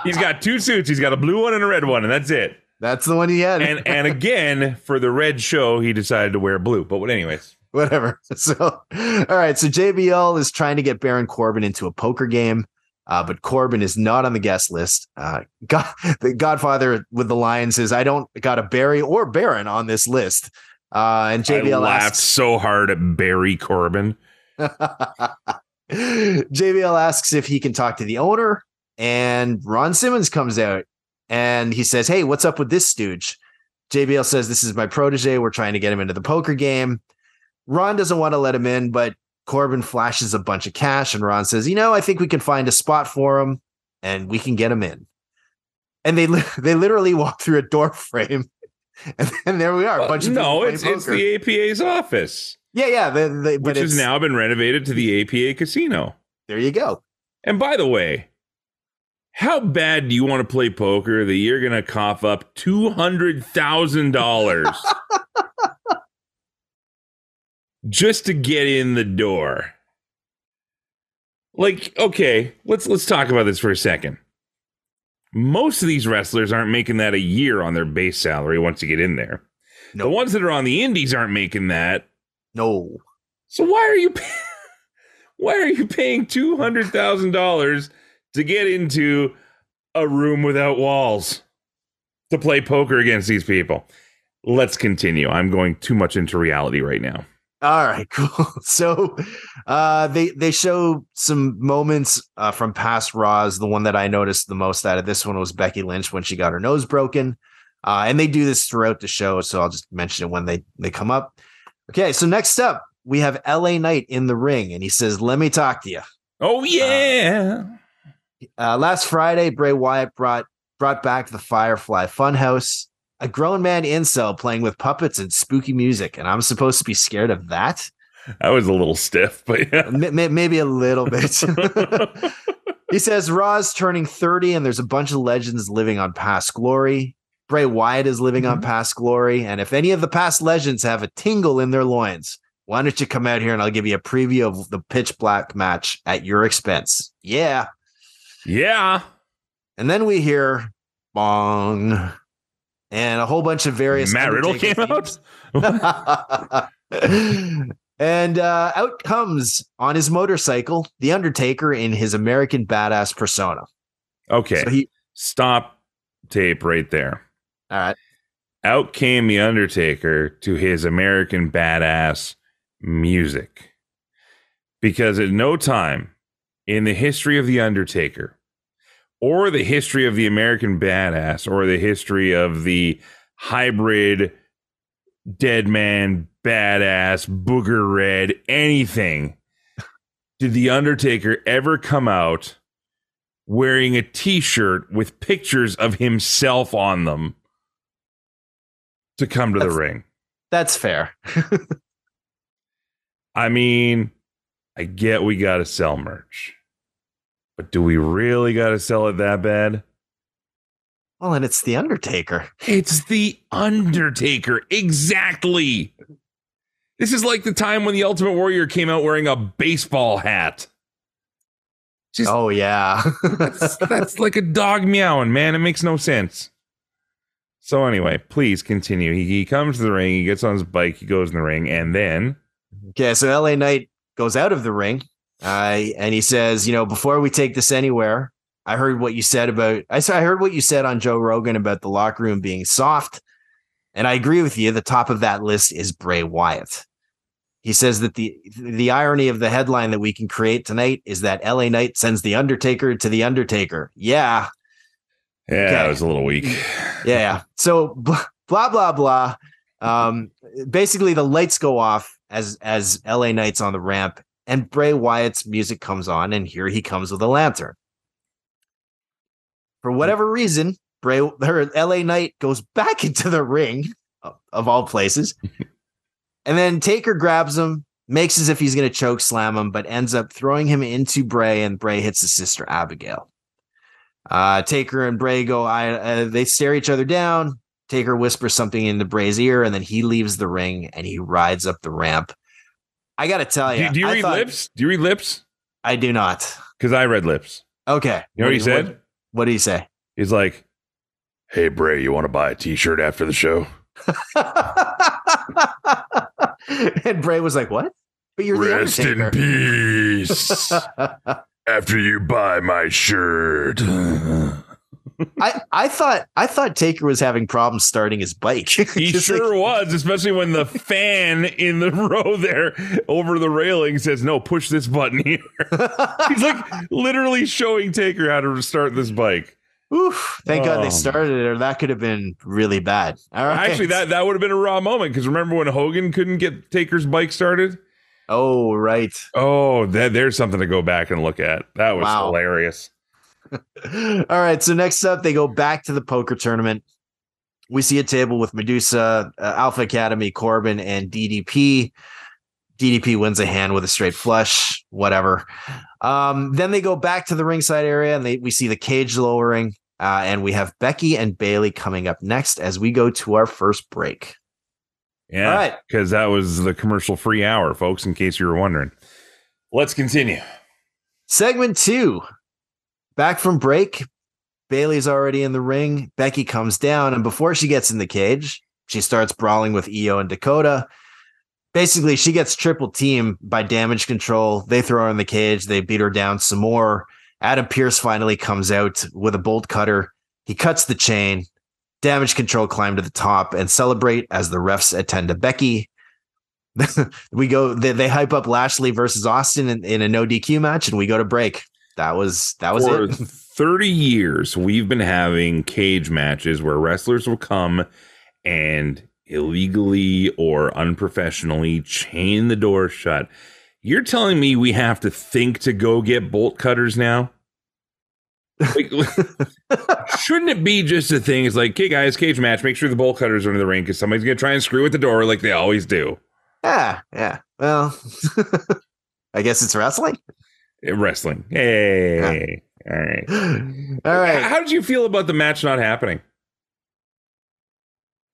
<laughs> he's got two suits. He's got a blue one and a red one, and that's it. That's the one he had. And and again, for the red show, he decided to wear blue. But what anyways. Whatever. <laughs> So, all right. So JBL is trying to get Baron Corbin into a poker game, uh, but Corbin is not on the guest list. Uh, God, <laughs> the Godfather with the line says, "I don't got a Barry or Baron on this list." Uh, and I JBL laughed asks, so hard at Barry Corbin. <laughs> JBL asks if he can talk to the owner, and Ron Simmons comes out and he says, Hey, what's up with this stooge? JBL says, This is my protege. We're trying to get him into the poker game. Ron doesn't want to let him in, but Corbin flashes a bunch of cash, and Ron says, You know, I think we can find a spot for him and we can get him in. And they li- <laughs> they literally walk through a door <laughs> frame. And then there we are. A uh, bunch of no, it's it's poker. the APA's office, yeah, yeah. Which has now been renovated to the APA casino. there you go. And by the way, how bad do you want to play poker that you're going to cough up $200,000 <laughs> just to get in the door? Like, okay, let's let's talk about this for a second. Most of these wrestlers aren't making that a year on their base salary once you get in there. No, The ones that are on the indies aren't making that. no. So why are you pay- <laughs> why are you paying two hundred thousand dollars to get into a room without walls to play poker against these people? Let's continue. I'm going too much into reality right now. All right, <laughs> cool. So uh they they show some moments uh from past Raws. The one that I noticed the most out of this one was Becky Lynch when she got her nose broken. Uh and they do this throughout the show, so I'll just mention it when they they come up. Okay, so next up, we have LA Knight in the ring and he says, "Let me talk to you." Oh yeah. Uh last Friday, Bray Wyatt brought brought back the Firefly Funhouse, a grown man incel playing with puppets and spooky music, and I'm supposed to be scared of that? I was a little stiff, but yeah. Maybe a little bit. <laughs> <laughs> he says Raw's turning 30 and there's a bunch of legends living on past glory. Bray Wyatt is living on mm-hmm. past glory. And if any of the past legends have a tingle in their loins, why don't you come out here and I'll give you a preview of the pitch black match at your expense? Yeah. yeah. And then we hear bong and a whole bunch of various Matt Riddle came out. <laughs> and uh, out comes on his motorcycle the Undertaker in his American badass persona. Okay. So he, Stop tape right there. all right, out came the Undertaker to his American badass music. Because at no time in the history of the Undertaker, or the history of the American badass, or the history of the hybrid dead man badass booger red anything, did the Undertaker ever come out wearing a t shirt with pictures of himself on them? to come to the ring. that's fair. <laughs> I mean, I get we got to sell merch, but do we really got to sell it that bad? Well, and it's the Undertaker. It's the Undertaker. Exactly. This is like the time when the Ultimate Warrior came out wearing a baseball hat. Just Oh yeah, that's, <laughs> that's like a dog meowing, man. It makes no sense. So anyway, please continue. He, he comes to the ring, he gets on his bike, he goes in the ring, and then Okay, so LA Knight goes out of the ring, uh, and he says, "You know, before we take this anywhere, I heard what you said about I saw I heard what you said on Joe Rogan about the locker room being soft, and I agree with you. The top of that list is Bray Wyatt." He says that the the irony of the headline that we can create tonight is that LA Knight sends the Undertaker to the Undertaker. Yeah, Yeah, Okay. that was a little weak. yeah. So blah blah blah. blah. Um, basically, the lights go off as as LA Knight's on the ramp, and Bray Wyatt's music comes on, and here he comes with a lantern. For whatever reason, Bray <laughs> her LA Knight goes back into the ring of, of all places, <laughs> and then Taker grabs him, makes as if he's going to choke slam him, but ends up throwing him into Bray, and Bray hits his sister Abigail. Uh, Taker and Bray go. I uh, they stare each other down. Taker whispers something into Bray's ear, and then he leaves the ring and he rides up the ramp. I gotta tell you, Do, do you I read thought- lips? Do you read lips? I do not. Because I read lips. Okay, You know what he said? What, what did he say? He's like, "Hey Bray, you want to buy a T-shirt after the show?" <laughs> and Bray was like, "What?" But you're the Rest in peace. <laughs> after you buy my shirt. I I thought I thought Taker was having problems starting his bike. <laughs> He Just like- sure was, especially when the fan in the <laughs> row there over the railing says, "No, push this button here." <laughs> He's like literally showing Taker how to start this bike. Oof, thank God Oh. they um, started it, or that could have been really bad. All right. Actually, that that would have been a raw moment because remember when Hogan couldn't get Taker's bike started? Oh, right. Oh, that, there's something to go back and look at. That was Wow. hilarious. <laughs> All right. So next up, they go back to the poker tournament. We see a table with Medusa, uh, Alpha Academy, Corbin, and DDP. DDP wins a hand with a straight flush, whatever. Um, then they go back to the ringside area and they we see the cage lowering. Uh, and we have Becky and Bayley coming up next as we go to our first break. Yeah, All right. because that was the commercial free hour, folks. In case you were wondering, let's continue. Segment two. Back from break. Bayley's already in the ring. Becky comes down, and before she gets in the cage, she starts brawling with Iyo and Dakota. Basically, she gets triple team by damage control. They throw her in the cage. They beat her down some more. Adam Pearce finally comes out with a bolt cutter. He cuts the chain. Damage control climb to the top and celebrate as the refs attend to Becky. <laughs> we go. They, they hype up Lashley versus Austin in, in a no DQ match, and we go to break. That was that was it For it. <laughs> 30 years, we've been having cage matches where wrestlers will come and illegally or unprofessionally chain the door shut. You're telling me we have to think to go get bolt cutters now? Like, <laughs> shouldn't it be just a thing? It's like, okay, guys, cage match. Make sure the bolt cutters are in the ring because somebody's gonna try and screw with the door like they always do. Yeah, yeah. Well, <laughs> I guess it's wrestling. Wrestling. Hey, all right. <gasps> All right. How did you feel about the match not happening?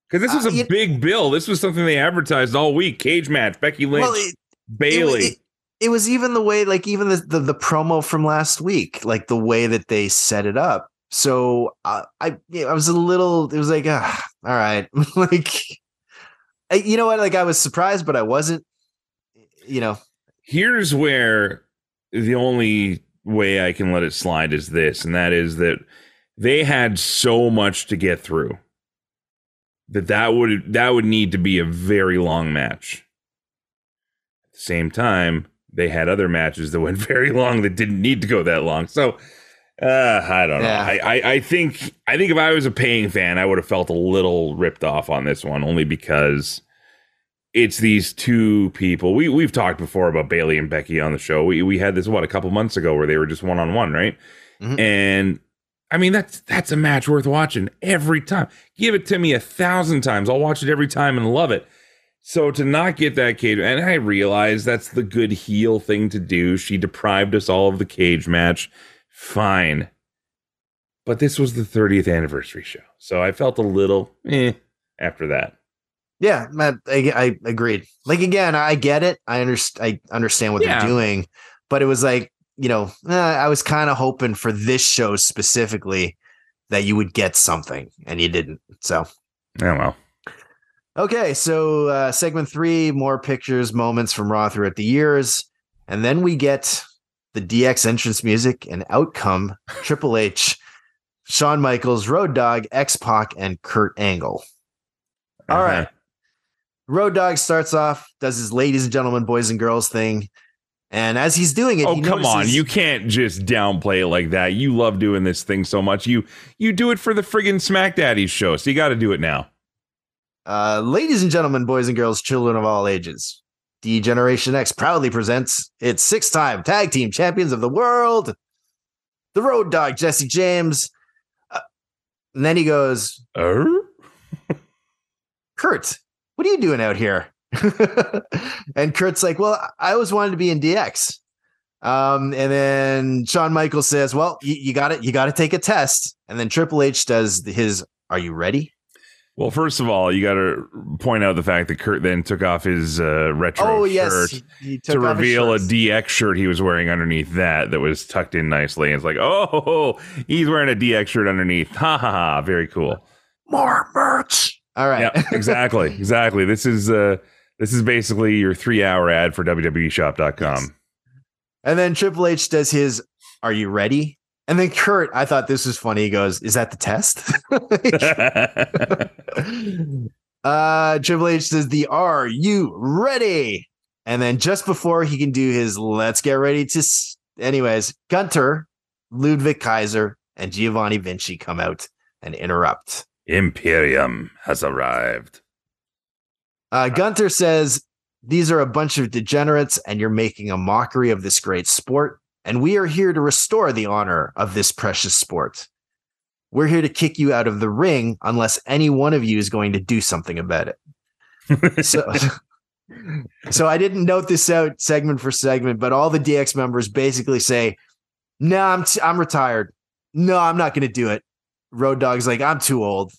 Because this was Uh, a you- big bill. This was something they advertised all week. Cage match. Becky Lynch, Well, it, Bayley. It, it was even the way, like even the, the the promo from last week, like the way that they set it up. So uh, I I was a little. It was like, ah, all right, <laughs> like I- you know what? Like I was surprised, but I wasn't. You know, Here's where the only way I can let it slide is this, and that is that they had so much to get through that that would that would need to be a very long match. At the same time, they had other matches that went <laughs> very long that didn't need to go that long. So uh, I don't know. I, I I think I think if I was a paying fan, I would have felt a little ripped off on this one, only because it's these two people. We we've talked before about Bayley and Becky on the show. We we had this what a couple months ago where they were just one on one, right? Mhm. And I mean that's that's a match worth watching every time. Give it to me a thousand times. I'll watch it every time and love it. So to not get that cage, and I realize that's the good heel thing to do. She deprived us all of the cage match. Fine. But this was the 30th anniversary show. So I felt a little eh after that. Yeah, I, I agreed. Like again, I get it. I understand. I understand what Yeah. they're doing, but it was like you know, eh, I was kind of hoping for this show specifically that you would get something, and you didn't. So Oh well. Okay, so uh, segment three, more pictures, moments from Raw throughout the years. And then we get the DX entrance music and outcome Triple H, Shawn Michaels, Road Dog, X Pac, and Kurt Angle. All Uh-huh. right. Road Dog starts off, does his ladies and gentlemen, boys and girls thing. And as he's doing it, Oh come on! You can't just downplay it like that. You love doing this thing so much. You you do it for the friggin' Smack Daddies show, so you got to do it now. Uh, ladies and gentlemen, boys and girls, children of all ages, D Generation X proudly presents its six time tag team champions of the world, the Road Dog, Jesse James. Uh, and then he goes, Er? <laughs> Kurt, what are you doing out here? <laughs> and Kurt's like, Well, I always wanted to be in DX. Um, and then Shawn Michaels says, Well, you, you got it, you got to take a test. And then Triple H does his, Are you ready? Well, first of all, you got to point out the fact that Kurt then took off his uh, retro Oh, yes. shirt he- he to reveal a. DX shirt he was wearing underneath that that was tucked in nicely. And it's like, oh, <laughs> he's wearing a DX shirt underneath. Ha ha ha! Very cool. more merch. All right. Yeah, exactly, <laughs> exactly. This is uh, this is basically your three-hour ad for WWEShop.com. And then Triple H does his Are you ready? And then Kurt, I thought this was funny. He goes, Is that the test? <laughs> uh Triple H says the Are you ready? And then just before he can do his let's get ready to s-" anyways, Gunther, Ludwig Kaiser, and Giovanni Vinci come out and interrupt. Imperium has arrived. Uh, Gunther says, These are a bunch of degenerates, and you're making a mockery of this great sport. And we are here to restore the honor of this precious sport. We're here to kick you out of the ring unless any one of you is going to do something about it. <laughs> So, <laughs> so I didn't note this out segment for segment, but all the DX members basically say, "No, I'm t- I'm retired. No, I'm not going to do it." Road Dog's like, "I'm too old."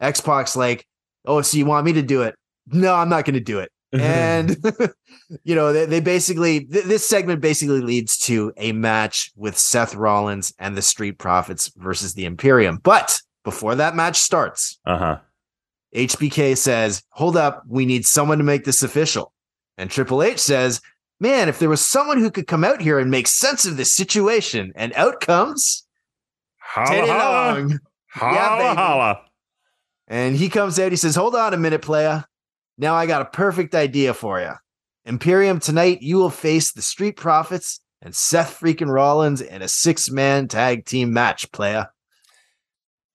X Pac's like, "Oh, so you want me to do it?" No, I'm not going to do it. <laughs> And <laughs> you know, they, they basically th- this segment basically leads to a match with Seth Rollins and the Street Profits versus the Imperium. But before that match starts, uh huh. HBK says, Hold up, we need someone to make this official. And Triple H says, Man, if there was someone who could come out here and make sense of this situation, and out comes Holla, Teddy holla, Long. holla, Yeah, baby. holla. And he comes out, he says, Hold on a minute, playa. Now I got a perfect idea for you. Imperium, tonight you will face the Street Profits and Seth freaking Rollins in a six man tag team match, playa.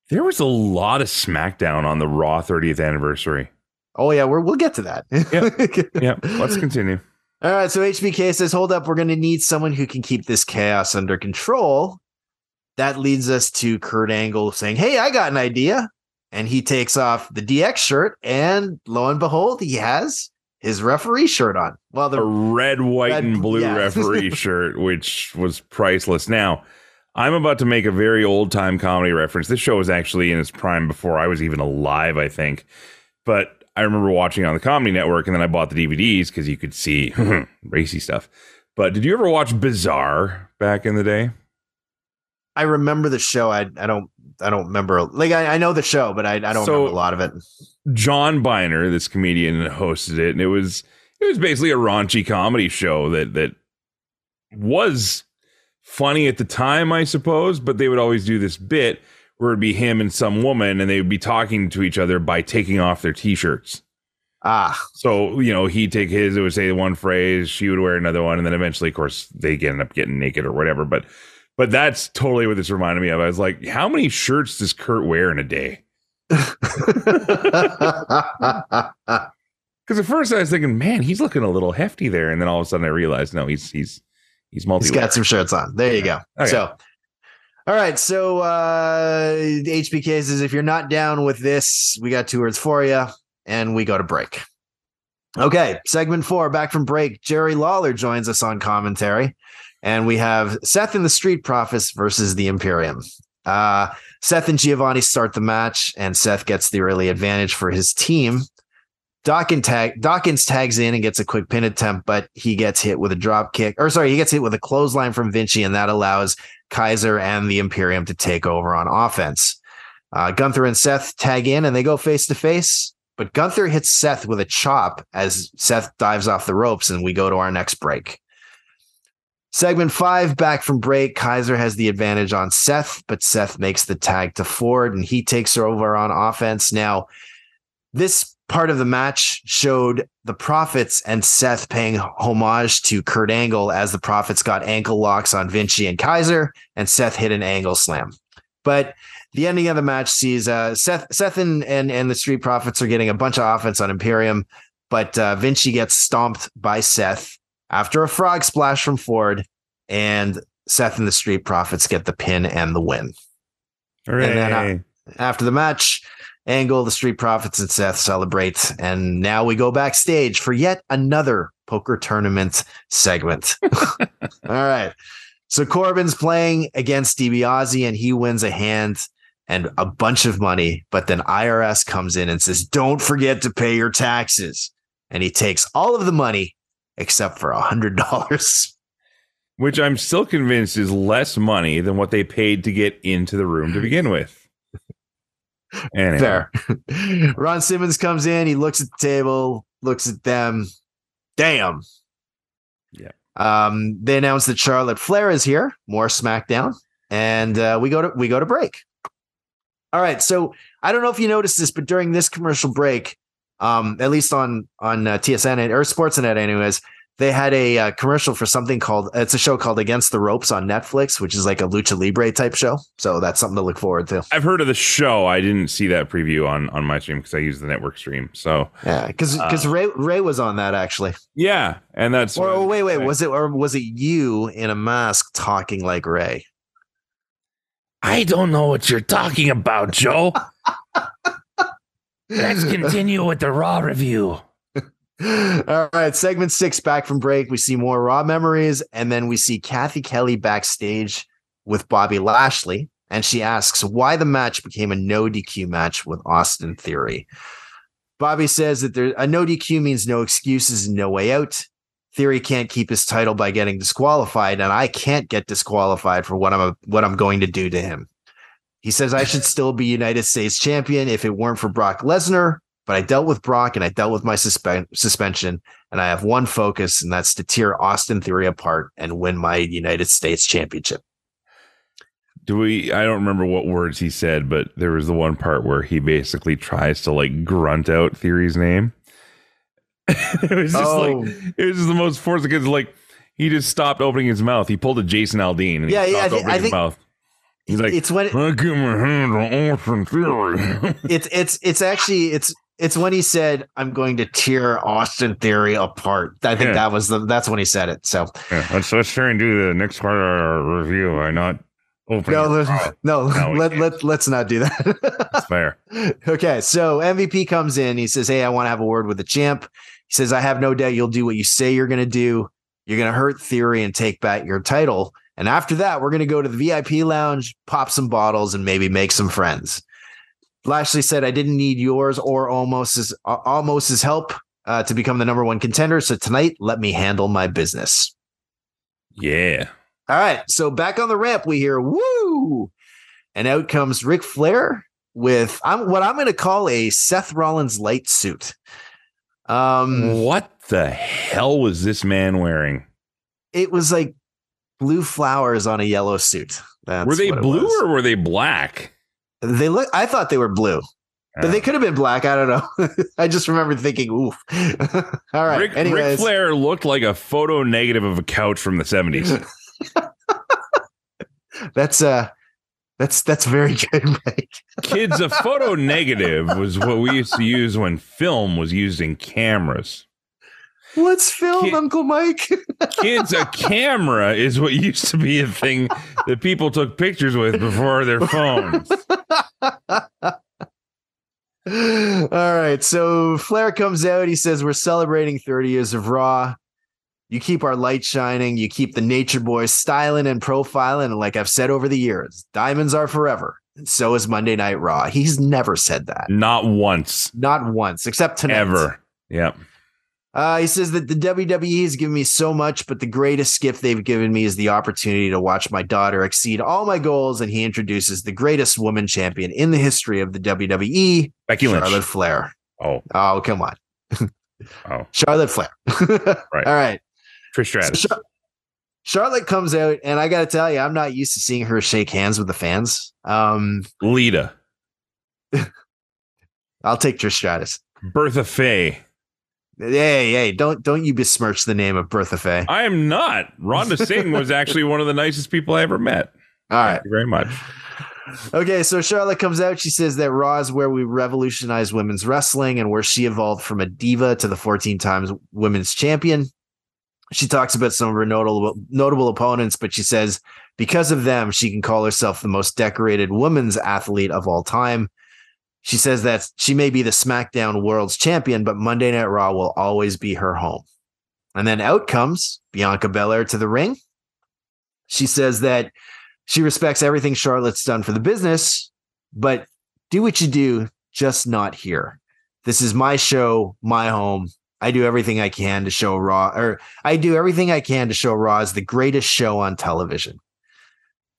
There was a lot of SmackDown on the Raw 30th anniversary. Oh, yeah, we're, we'll get to that. Yeah, <laughs> let's continue. All right, so HBK says, "Hold up, we're going to need someone who can keep this chaos under control." That leads us to Kurt Angle saying, "Hey, I got an idea." And he takes off the DX shirt and lo and behold, he has his referee shirt on. Well, A the red, white, Red- and blue yeah. referee <laughs> shirt, which was priceless. Now, I'm about to make a very old time comedy reference. This show was actually in its prime before I was even alive, I think. But I remember watching it on the Comedy Network, and then I bought the DVDs because you could see <laughs> racy stuff. But did you ever watch Bizarre back in the day? I remember the show. I I don't I don't remember like I, I know the show, but I, I don't So- remember a lot of it. John Byner, this comedian, hosted it, and it was it was basically a raunchy comedy show that that was funny at the time, I suppose. But they would always do this bit where it'd be him and some woman, and they would be talking to each other by taking off their t-shirts. Ah, So you know, he'd take his, it would say one phrase, she would wear another one, and then eventually, of course, they end up getting naked or whatever. But but that's totally what this reminded me of. I was like, how many shirts does Kurt wear in a day? <laughs> Because at first I was thinking, man, he's looking a little hefty there, and then all of a sudden I realized, no, he's he's he's multi. He's got some shirts on. There you go. Okay. So, all right. So, uh, HBK says if you're not down with this, we got two words for you, and we go to break. Okay. Segment four, back from break. Jerry Lawler joins us on commentary, and we have Seth and the Street Profits versus the Imperium. Uh, Seth and Giovanni start the match, and Seth gets the early advantage for his team. Dawkins, tag, Dawkins tags in and gets a quick pin attempt, but he gets hit with a drop kick, or sorry, he gets hit with a clothesline from Vinci, and that allows Kaiser and the Imperium to take over on offense. Uh, Gunther and Seth tag in and they go face to face. but Gunther hits Seth with a chop as Seth dives off the ropes, and we go to our next break. Segment five, back from break. Kaiser has the advantage on Seth, but Seth makes the tag to Ford and he takes her over on offense. Now, this part of the match showed the Profits and Seth paying homage to Kurt Angle as the Profits got ankle locks on Vinci and Kaiser, and Seth hit an angle slam. But the ending of the match sees uh, Seth, Seth and, and, and the Street Profits are getting a bunch of offense on Imperium, but uh, Vinci gets stomped by Seth after a frog splash from Ford, and Seth and the Street Profits get the pin and the win. Hooray. then, uh, After the match, Angle, the Street Profits, and Seth celebrate. And now we go backstage for yet another poker tournament segment. <laughs> All right. So Corbin's playing against DiBiase and he wins a hand and a bunch of money. But then IRS comes in and says, Don't forget to pay your taxes. And he takes all of the money except for a hundred dollars. Which I'm still convinced is less money than what they paid to get into the room to begin with. Anyway. Fair. <laughs> Ron Simmons comes in. He looks at the table, looks at them. Damn. Yeah. Um, they announce that Charlotte Flair is here. More SmackDown, and uh, we go to we go to break. All right. So I don't know if you noticed this, but during this commercial break, um, at least on on uh, TSN or Sportsnet, anyways, they had a uh, commercial for something called it's a show called Against the Ropes on Netflix, which is like a lucha libre type show. So that's something to look forward to. I've heard of the show. I didn't see that preview on on my stream because I use the network stream. So Yeah, because because Ray Ray was on that actually. yeah, and that's Or oh, wait, wait, was it or was it you in a mask talking like Ray? I don't know what you're talking about, Joe. <laughs> Let's continue with the Raw review. <laughs> All right, segment six back from break. We see more raw memories, and then we see Cathy Kelly backstage with Bobby Lashley, and she asks why the match became a no DQ match with Austin Theory. Bobby says that there a no DQ means no excuses and no way out. Theory can't keep his title by getting disqualified, and I can't get disqualified for what I'm what I'm going to do to him. He says I should still be United States champion if it weren't for Brock Lesnar, but I dealt with Brock and I dealt with my suspe- suspension, and I have one focus, and that's to tear Austin Theory apart and win my United States championship. Do we? I don't remember what words he said, but there was the one part where he basically tries to like grunt out Theory's name. <laughs> it was just Oh. like it was just the most forced because like he just stopped opening his mouth. He pulled a Jason Aldean and Yeah, he yeah, I opening I his think- mouth. He's like, it's when I get my hand on Austin Theory. <laughs> it's it's it's actually it's it's when he said I'm going to tear Austin Theory apart. I think Yeah. that was the that's when he said it. So yeah, let's let's try and do the next part of our review. I not opening. no, let, no, no let, let let let's not do that. That's fair. <laughs> okay, so MVP comes in. He says, "Hey, I want to have a word with the champ." He says, "I have no doubt you'll do what you say you're going to do. You're going to hurt Theory and take back your title. And after that, we're going to go to the VIP lounge, pop some bottles, and maybe make some friends." Lashley said, "I didn't need yours or Omos Omos help uh, to become the number one contender. So tonight, let me handle my business." Yeah. All right. So back on the ramp, we hear woo, and out comes Ric Flair with I'm what I'm going to call a Seth Rollins light suit. Um, What the hell was this man wearing? it was like blue flowers on a yellow suit. That's were they blue was. or were they black? they look? I thought they were blue, but Uh, they could have been black. I don't know. <laughs> I just remember thinking, oof. <laughs> All right. Rick, Ric Anyways, Flair looked like a photo negative of a couch from the 70s. <laughs> that's uh, that's that's very good, Mike. Kids, a photo negative was what we used to use when film was used in cameras. What's film, Kid- Uncle Mike? <laughs> Kids, a camera is what used to be a thing that people took pictures with before their phones. All right. So Flair comes out. He says, We're celebrating 30 years of Raw. You keep our light shining. You keep the Nature Boys styling and profiling. And like I've said over the years, diamonds are forever. And so is Monday Night Raw. He's never said that. Not once, Not once, except tonight. ever. Yep. Uh, he says that the WWE has given me so much, but the greatest gift they've given me is the opportunity to watch my daughter exceed all my goals. And he introduces the greatest woman champion in the history of the WWE, Becky Lynch. Charlotte Flair. Oh, Oh, come on. <laughs> oh, Charlotte Flair. <laughs> Right. All right. Trish Stratus. So Char- Charlotte comes out, and I got to tell you, I'm not used to seeing her shake hands with the fans. Um, Lita. <laughs> I'll take Trish Stratus. Bertha Faye. Hey, hey, don't don't you besmirch the name of Bertha Faye. I am not. Rhonda <laughs> Singh was actually one of the nicest people I ever met. All right. Thank you very much. Okay, so Charlotte comes out. She says that Raw is where we revolutionized women's wrestling and where she evolved from a diva to the 14 times women's champion. She talks about some of her notable notable opponents, but she says because of them, she can call herself the most decorated women's athlete of all time. She says that she may be the SmackDown World's Champion, but Monday Night Raw will always be her home. And then out comes Bianca Belair to the ring. She says that she respects everything Charlotte's done for the business, but do what you do, just not here. This is my show, my home. I do everything I can to show Raw, or I do everything I can to show Raw as the greatest show on television.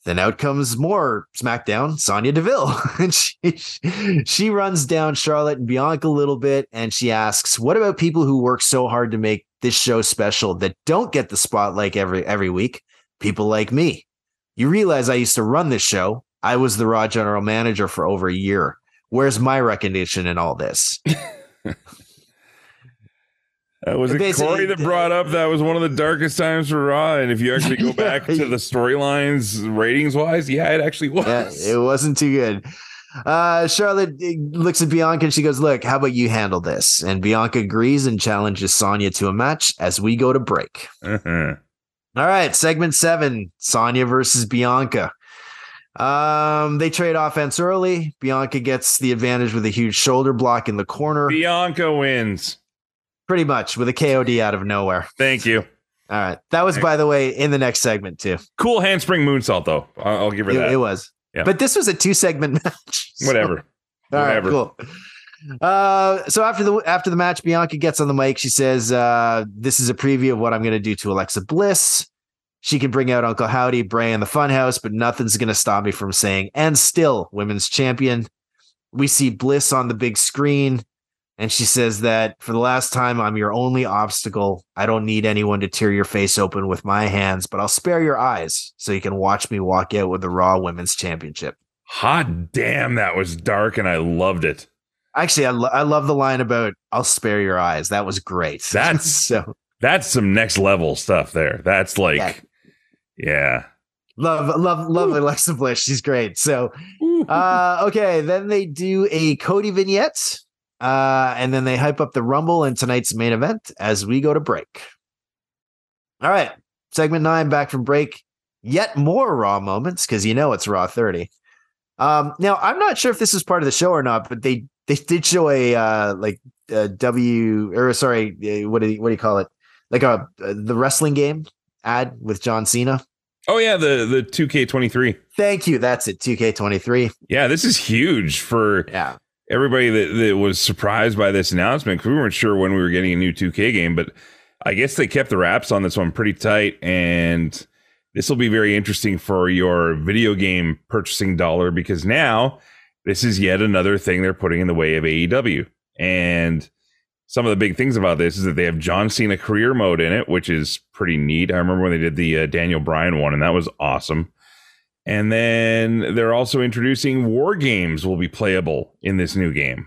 Then out comes more SmackDown, Sonya Deville. <laughs> and she, she runs down Charlotte and Bianca a little bit and she asks, What about people who work so hard to make this show special that don't get the spotlight every every week? People like me. You realize I used to run this show. I was the Raw general manager for over a year. Where's my recognition in all this? <laughs> Uh, was it Basically, Corey that brought up that was one of the darkest times for Raw? And if you actually go <laughs> back to the storylines ratings wise, yeah, it actually was. Yeah, it wasn't too good. Uh, Charlotte uh, looks at Bianca and she goes, Look, how about you handle this? And Bianca agrees and challenges Sonya to a match as we go to break. Uh-huh. All right, segment seven Sonya versus Bianca. Um, they trade offense early. Bianca gets the advantage with a huge shoulder block in the corner, Bianca wins. Pretty much with a KOD out of nowhere. Thank you. All right, that was, by the way, in the next segment too. Cool handspring moonsault, though. I'll, I'll give her It, that. it was, Yeah. but this was a two segment <laughs> match. so- Whatever. All right, Whatever. cool. Uh, so after the after the match, Bianca gets on the mic. She says, uh, "This is a preview of what I'm going to do to Alexa Bliss. She can bring out Uncle Howdy, Bray, and the Funhouse, but nothing's going to stop me from saying, and still women's champion." We see Bliss on the big screen, and she says that for the last time, I'm your only obstacle. I don't need anyone to tear your face open with my hands, but I'll spare your eyes so you can watch me walk out with the Raw Women's Championship. Hot damn, that was dark, and I loved it. Actually, I, lo- I love the line about "I'll spare your eyes." That was great. <laughs> That's- so That's some next level stuff there. That's like, yeah. love, love, love Alexa Bliss. She's great. So, uh, okay, then they do a Cody vignette, uh, and then they hype up the Rumble and tonight's main event as we go to break. All right, segment nine, back from break. Yet more Raw moments because you know it's Raw thirty. Um, now I'm not sure if this is part of the show or not, but they they did show a uh like uh, W or sorry, what do you, what do you call it? Like a uh, the wrestling game ad with John Cena. Oh yeah, the the 2K23. Thank you. That's it. 2K23. Yeah, this is huge for Yeah. Everybody that, that was surprised by this announcement because we weren't sure when we were getting a new 2K game, but I guess they kept the wraps on this one pretty tight, and this will be very interesting for your video game purchasing dollar because now this is yet another thing they're putting in the way of AEW. And some of the big things about this is that they have John Cena career mode in it, which is pretty neat. I remember when they did the uh, Daniel Bryan one, and that was awesome. And then they're also introducing war games will be playable in this new game.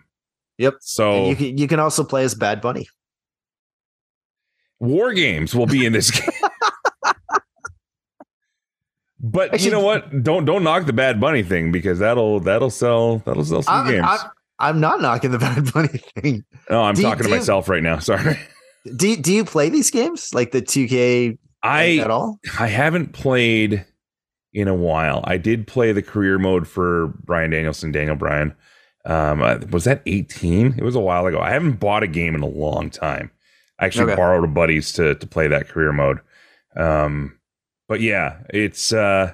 Yep. So you can you can also play as Bad Bunny. war games will be in this <laughs> game. But you know what? Don't don't knock the Bad Bunny thing because that'll that'll sell that'll sell some I'm, games. I'm, I'm not knocking the <laughs> Bad Bunny thing. oh, I'm do you- talking to do you- myself right now. <laughs> Sorry. Do do you play these games like the 2K I at all? I haven't played in a while. I did play the career mode for Bryan Danielson, Daniel Bryan. Um, uh, was that 18? It was a while ago. I haven't bought a game in a long time. I actually Okay. borrowed a buddy's to to play that career mode. Um, but yeah, it's uh,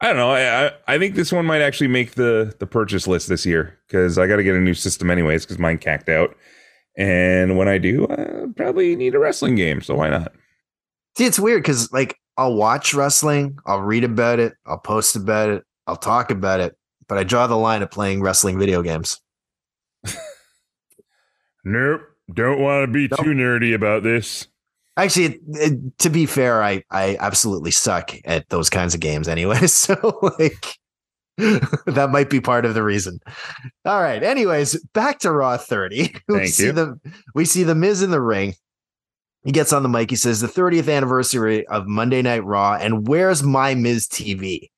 I don't know. I, I I think this one might actually make the the purchase list this year because I got to get a new system anyways because mine cacked out. And when I do, I probably need a wrestling game. So why not? See, it's weird because like I'll watch wrestling, I'll read about it, I'll post about it, I'll talk about it, but I draw the line at playing wrestling video games. Nope. Don't want to be Nope. too nerdy about this. Actually, it, it- to be fair, I I absolutely suck at those kinds of games anyway. <laughs> So like <laughs> that might be part of the reason. All right. Anyways, back to Raw 30. <laughs> we Thank see you. the we see the Miz in the ring. He gets on the mic. He says, "The 30th anniversary of Monday Night Raw, and where's my Miz TV?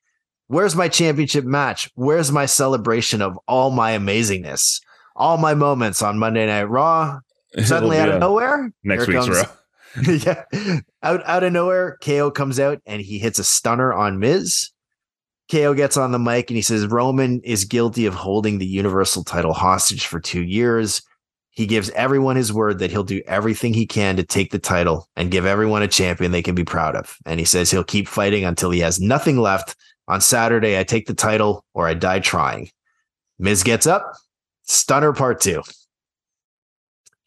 Where's my championship match? Where's my celebration of all my amazingness, all my moments on Monday Night Raw? <laughs> Suddenly, out of uh, nowhere, next week's comes- Raw. <laughs> yeah. Out out of nowhere, KO comes out and he hits a stunner on Miz. KO gets on the mic and he says Roman is guilty of holding the Universal title hostage for two years. He gives everyone his word that he'll do everything he can to take the title and give everyone a champion they can be proud of. And he says he'll keep fighting until he has nothing left. On Saturday, I take the title or I die trying. Miz gets up, stunner part two.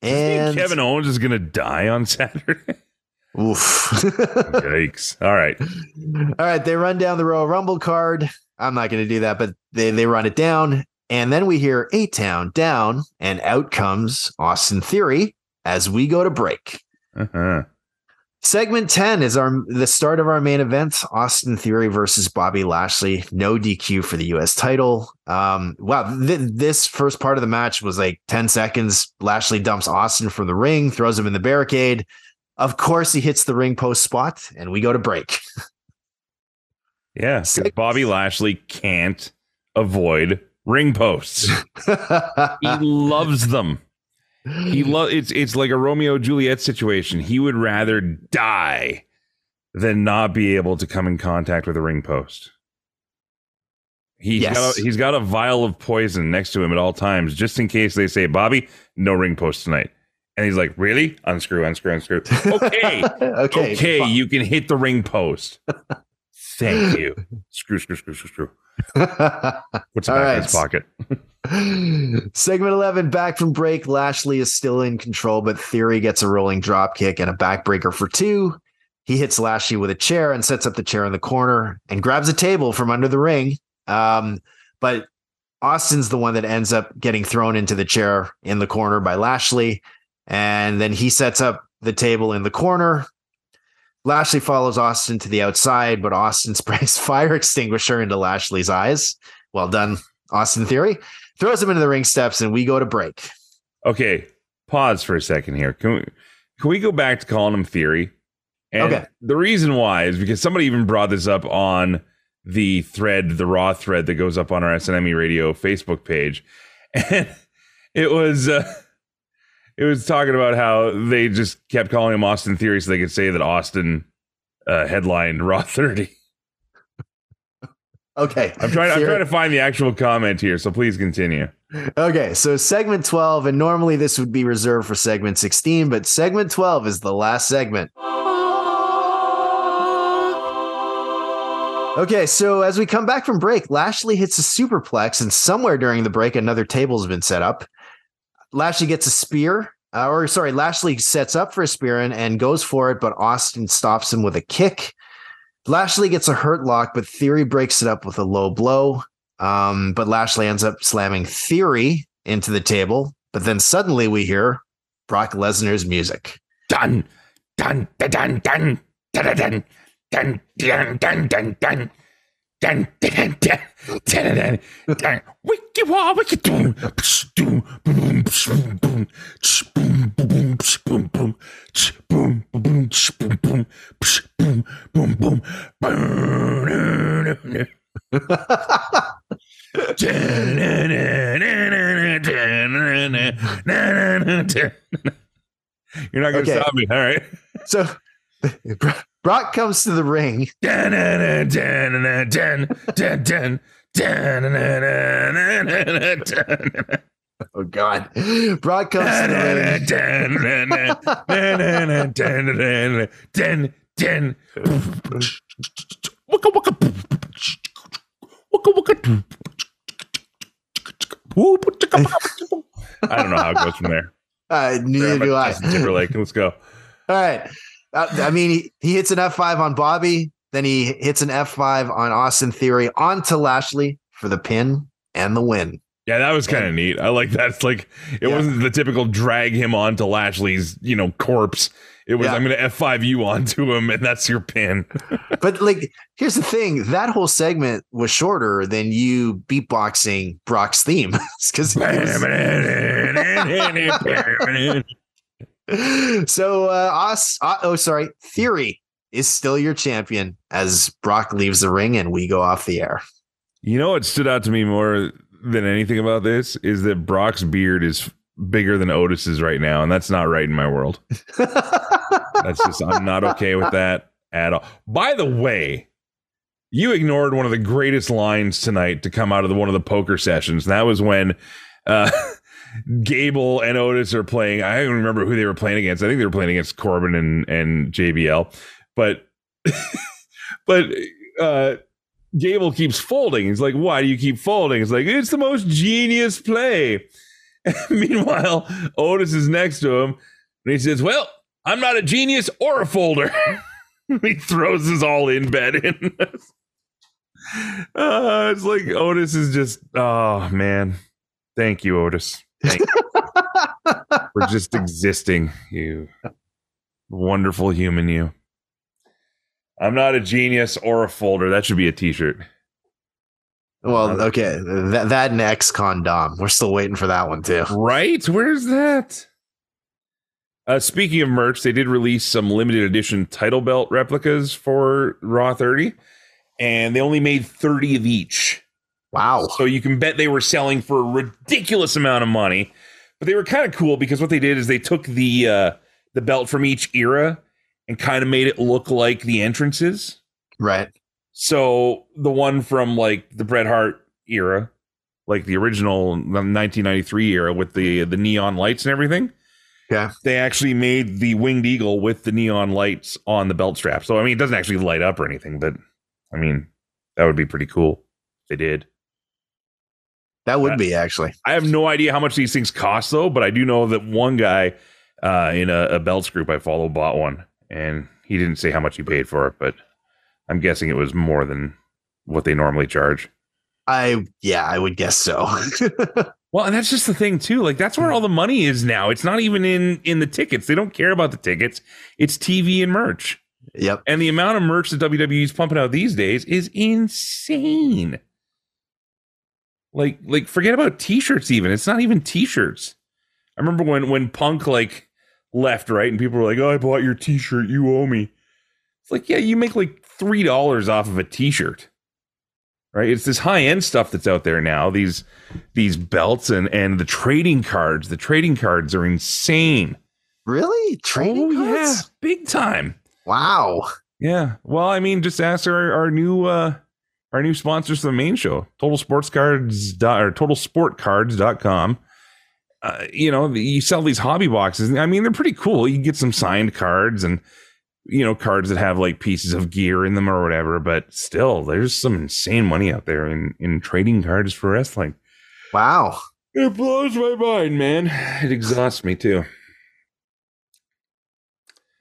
Does this mean And Kevin Owens is going to die on <laughs> Saturday. oof. <laughs> Yikes! All right. All right, they run down the Royal Rumble card. I'm not going to do that, but they they run it down, and then we hear A Town down, and out comes Austin Theory as we go to break. Uh-huh. Segment 10 is our the start of our main event Austin Theory versus Bobby Lashley. No DQ for the US title. Um, wow, th- this first part of the match was like 10 seconds. Lashley dumps Austin from the ring, throws him in the barricade. Of course, he hits the ring post spot, and we go to break. <laughs> yeah, Six. Bobby Lashley can't avoid ring posts. <laughs> he loves them. He lo- it's it's like a Romeo Juliet situation. He would rather die than not be able to come in contact with a ring post. He's Yes. got a, he's got a vial of poison next to him at all times, just in case they say, "Bobby, no ring post tonight." And he's like, "Really? Unscrew, unscrew, unscrew." Okay, <laughs> okay. okay, fine. you can hit the ring post. <laughs> Thank you. Screw, screw, screw, screw, screw. <laughs> All back in his pocket. <laughs> Segment 11, back from break. Lashley is still in control, but Theory gets a rolling drop kick and a backbreaker for two. He hits Lashley with a chair and sets up the chair in the corner and grabs a table from under the ring. Um, but Austin's the one that ends up getting thrown into the chair in the corner by Lashley. And then he sets up the table in the corner. Lashley follows Austin to the outside, but Austin <laughs> sprays fire extinguisher into Lashley's eyes. Well done, Austin Theory. Throws him into the ring steps, and we go to break. Okay, pause for a second here. Can we can we go back to calling him Theory? And Okay. The reason why is because somebody even brought this up on the thread, the raw thread that goes up on our SNME Radio Facebook page, <laughs> and it was uh, it was talking about how they just kept calling him Austin Theory so they could say that Austin uh, headlined <laughs> Raw 30. Okay, I'm trying. I'm trying to find the actual comment here, so please continue. Okay, so segment 12, and normally this would be reserved for segment 16, but segment 12 is the last segment. Okay, so as we come back from break, Lashley hits a superplex, and somewhere during the break, another table's been set up. Lashley gets a spear, uh, or sorry, Lashley sets up for a spear and, and goes for it, but Austin stops him with a kick. Lashley gets a hurt lock, but Theory breaks it up with a low blow. Um, but Lashley ends up slamming Theory into the table. But then suddenly we hear Brock Lesnar's music. dun dun dun dun dun dun dun dun dun dun dun dun dun dun dun dun dun wiki wa wiki doom doom boom boom boom boom boom boom boom boom boom boom boom boom boom boom boom You're not gonna Okay. stop me, all right? so Brock comes to the ring. Oh God! Brock comes to the ring. I don't know how it goes from there. Uh, neither do I. Let's go. All right. I mean, he, he hits an F5 on Bobby, then he hits an F5 on Austin Theory onto Lashley for the pin and the win. Yeah, that was kind of neat. I like that. It's like it Yeah. wasn't the typical drag him onto Lashley's, you know, corpse. It was Yeah. I'm gonna F5 you onto him, and that's your pin. <laughs> But like, here's the thing: that whole segment was shorter than you beatboxing Brock's theme <laughs> because <laughs> <laughs> so uh, us. Uh, oh, sorry. Theory is still your champion as Brock leaves the ring and we go off the air. You know what stood out to me more than anything about this is that Brock's beard is bigger than Otis's right now, and that's not right in my world. <laughs> That's just I'm not okay with that at all. By the way, you ignored one of the greatest lines tonight to come out of the, one of the poker sessions. And that was when uh, <laughs> Gable and Otis are playing. I don't remember who they were playing against. I think they were playing against Corbin and and JBL. But <laughs> but uh, Gable keeps folding. He's like, "Why do you keep folding?" It's like it's the most genius play. <laughs> Meanwhile, Otis is next to him, and he says, "Well." I'm not a genius or a folder. <laughs> he throws his all in bet in. uh, it's like Otis is just, oh man. Thank you, Otis. For <laughs> just existing, you wonderful human, you. I'm not a genius or a folder. That should be a t shirt. Well, okay, that that and ex-con We're still waiting for that one too. Right? Where's that? Uh, speaking of merch, they did release some limited edition title belt replicas for Raw 30, and they only made 30 of each. Wow. So you can bet they were selling for a ridiculous amount of money. But they were kind of cool because what they did is they took the uh, the belt from each era and kind of made it look like the entrances. Right. So the one from like the Bret Hart era, like the original 1993 era with the the neon lights and everything. Yeah. They actually made the winged eagle with the neon lights on the belt strap. So I mean, it doesn't actually light up or anything, but I mean, that would be pretty cool. if They did. That would That- be actually. I have no idea how much these things cost though, but I do know that one guy uh, in a, a belts group I follow bought one, and he didn't say how much he paid for it, but I'm guessing it was more than what they normally charge. I yeah, I would guess so. <laughs> Well, and that's just the thing too. Like that's where all the money is now. It's not even in in the tickets. They don't care about the tickets. It's TV and merch. yep. And the amount of merch that WWE is pumping out these days is insane. Like like forget about t-shirts even. It's not even t-shirts. I remember when when Punk like left, right? And people were like, "Oh, I bought your t-shirt. You owe me." It's like, "Yeah, you make like $3 off of a t-shirt." Right? It's this high-end stuff that's out there now. These these belts and and the trading cards. The trading cards are insane. Really? Trading oh, cards? yeah, big time. Wow. Yeah. Well, I mean, just ask our, our new uh our new sponsors for the main show, Total Sports Cards dot, or totalsportcards.com. Uh, you know, you sell these hobby boxes. I mean, they're pretty cool. You get some signed cards and you know, cards that have like pieces of gear in them or whatever, but still there's some insane money out there in in trading cards for wrestling. Wow. It blows my mind, man. It exhausts me too.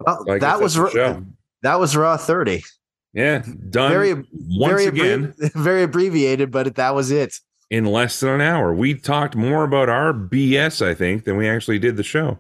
Well, So that was ra- that was Raw 30. Yeah, done Very once very again. abbrevi- <laughs> very abbreviated, but that was it. in less than an hour. We talked more about our BS, I think, than we actually did the show.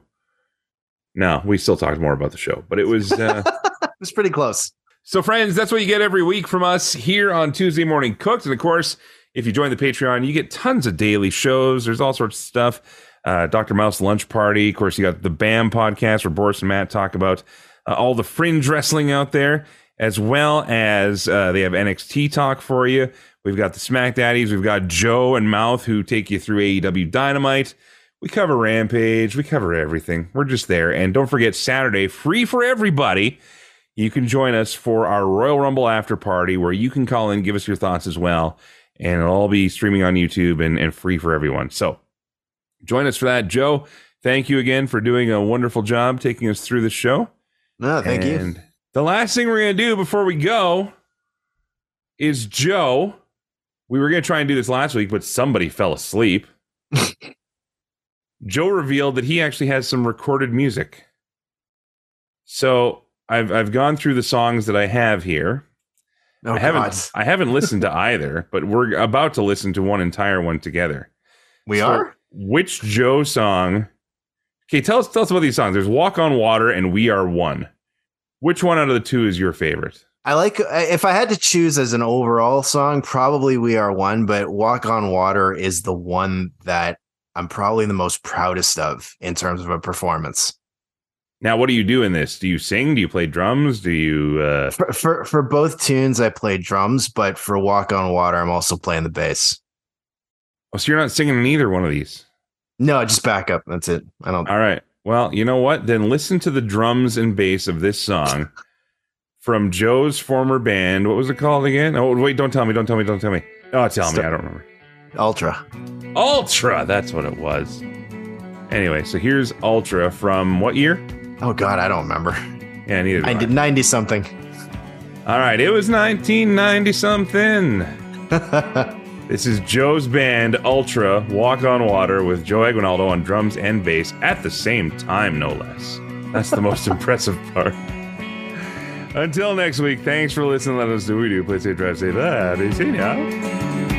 No, we still talked more about the show, but it was uh, <laughs> It was pretty close. so. Friends, that's what you get every week from us here on Tuesday Morning Cooked, and of course, if you join the Patreon, you get tons of daily shows. There's all sorts of stuff. Uh, Dr. Mouse Lunch Party. Of course, you got the BAM podcast where Boris and Matt talk about uh, all the fringe wrestling out there, as well as uh, they have NXT talk for you. We've got the Smack Daddies. We've got Joe and Mouth who take you through AEW Dynamite. We cover Rampage. We cover everything. We're just there. And don't forget, Saturday, free for everybody. You can join us for our Royal Rumble after party where you can call in, give us your thoughts as well. And it'll all be streaming on YouTube and, and free for everyone. So join us for that. Joe, thank you again for doing a wonderful job taking us through the show. No, thank you. The last thing we're going to do before we go is Joe. We were going to try and do this last week, but somebody fell asleep. <laughs> Joe revealed that he actually has some recorded music. So I've I've gone through the songs that I have here. Oh, I haven't God. I haven't listened to <laughs> either, but we're about to listen to one entire one together. We So, are. Which Joe song? Okay, tell us tell us about these songs. There's "Walk on Water" and "We Are One." Which one out of the two is your favorite? I like if I had to choose as an overall song, probably We Are One, but Walk on Water is the one that I'm probably the most proudest of in terms of a performance. Now, what do you do in this? Do you sing? Do you play drums? Do you? Uh, For for, for both tunes, I play drums, but for Walk on Water, I'm also playing the bass. oh, so you're not singing in either one of these. No, just back up. That's it. I don't. All right. Well, you know what? Then listen to the drums and bass of this song from Joe's former band. What was it called again? Oh, wait! Don't tell me! Don't tell me! Don't tell me! Oh, tell me! I don't remember. Ultra. Ultra. That's what it was. Anyway, so here's Ultra from what year? Oh God, I don't remember. Yeah, neither. do I did ninety something. All right, it was 1990 something. <laughs> This is Joe's band Ultra Walk on Water with Joe Aguinaldo on drums and bass at the same time, no less. That's the most <laughs> impressive part. Until next week, thanks for listening. Let us do what we do. Play safe, drive safe. Ah, be seen.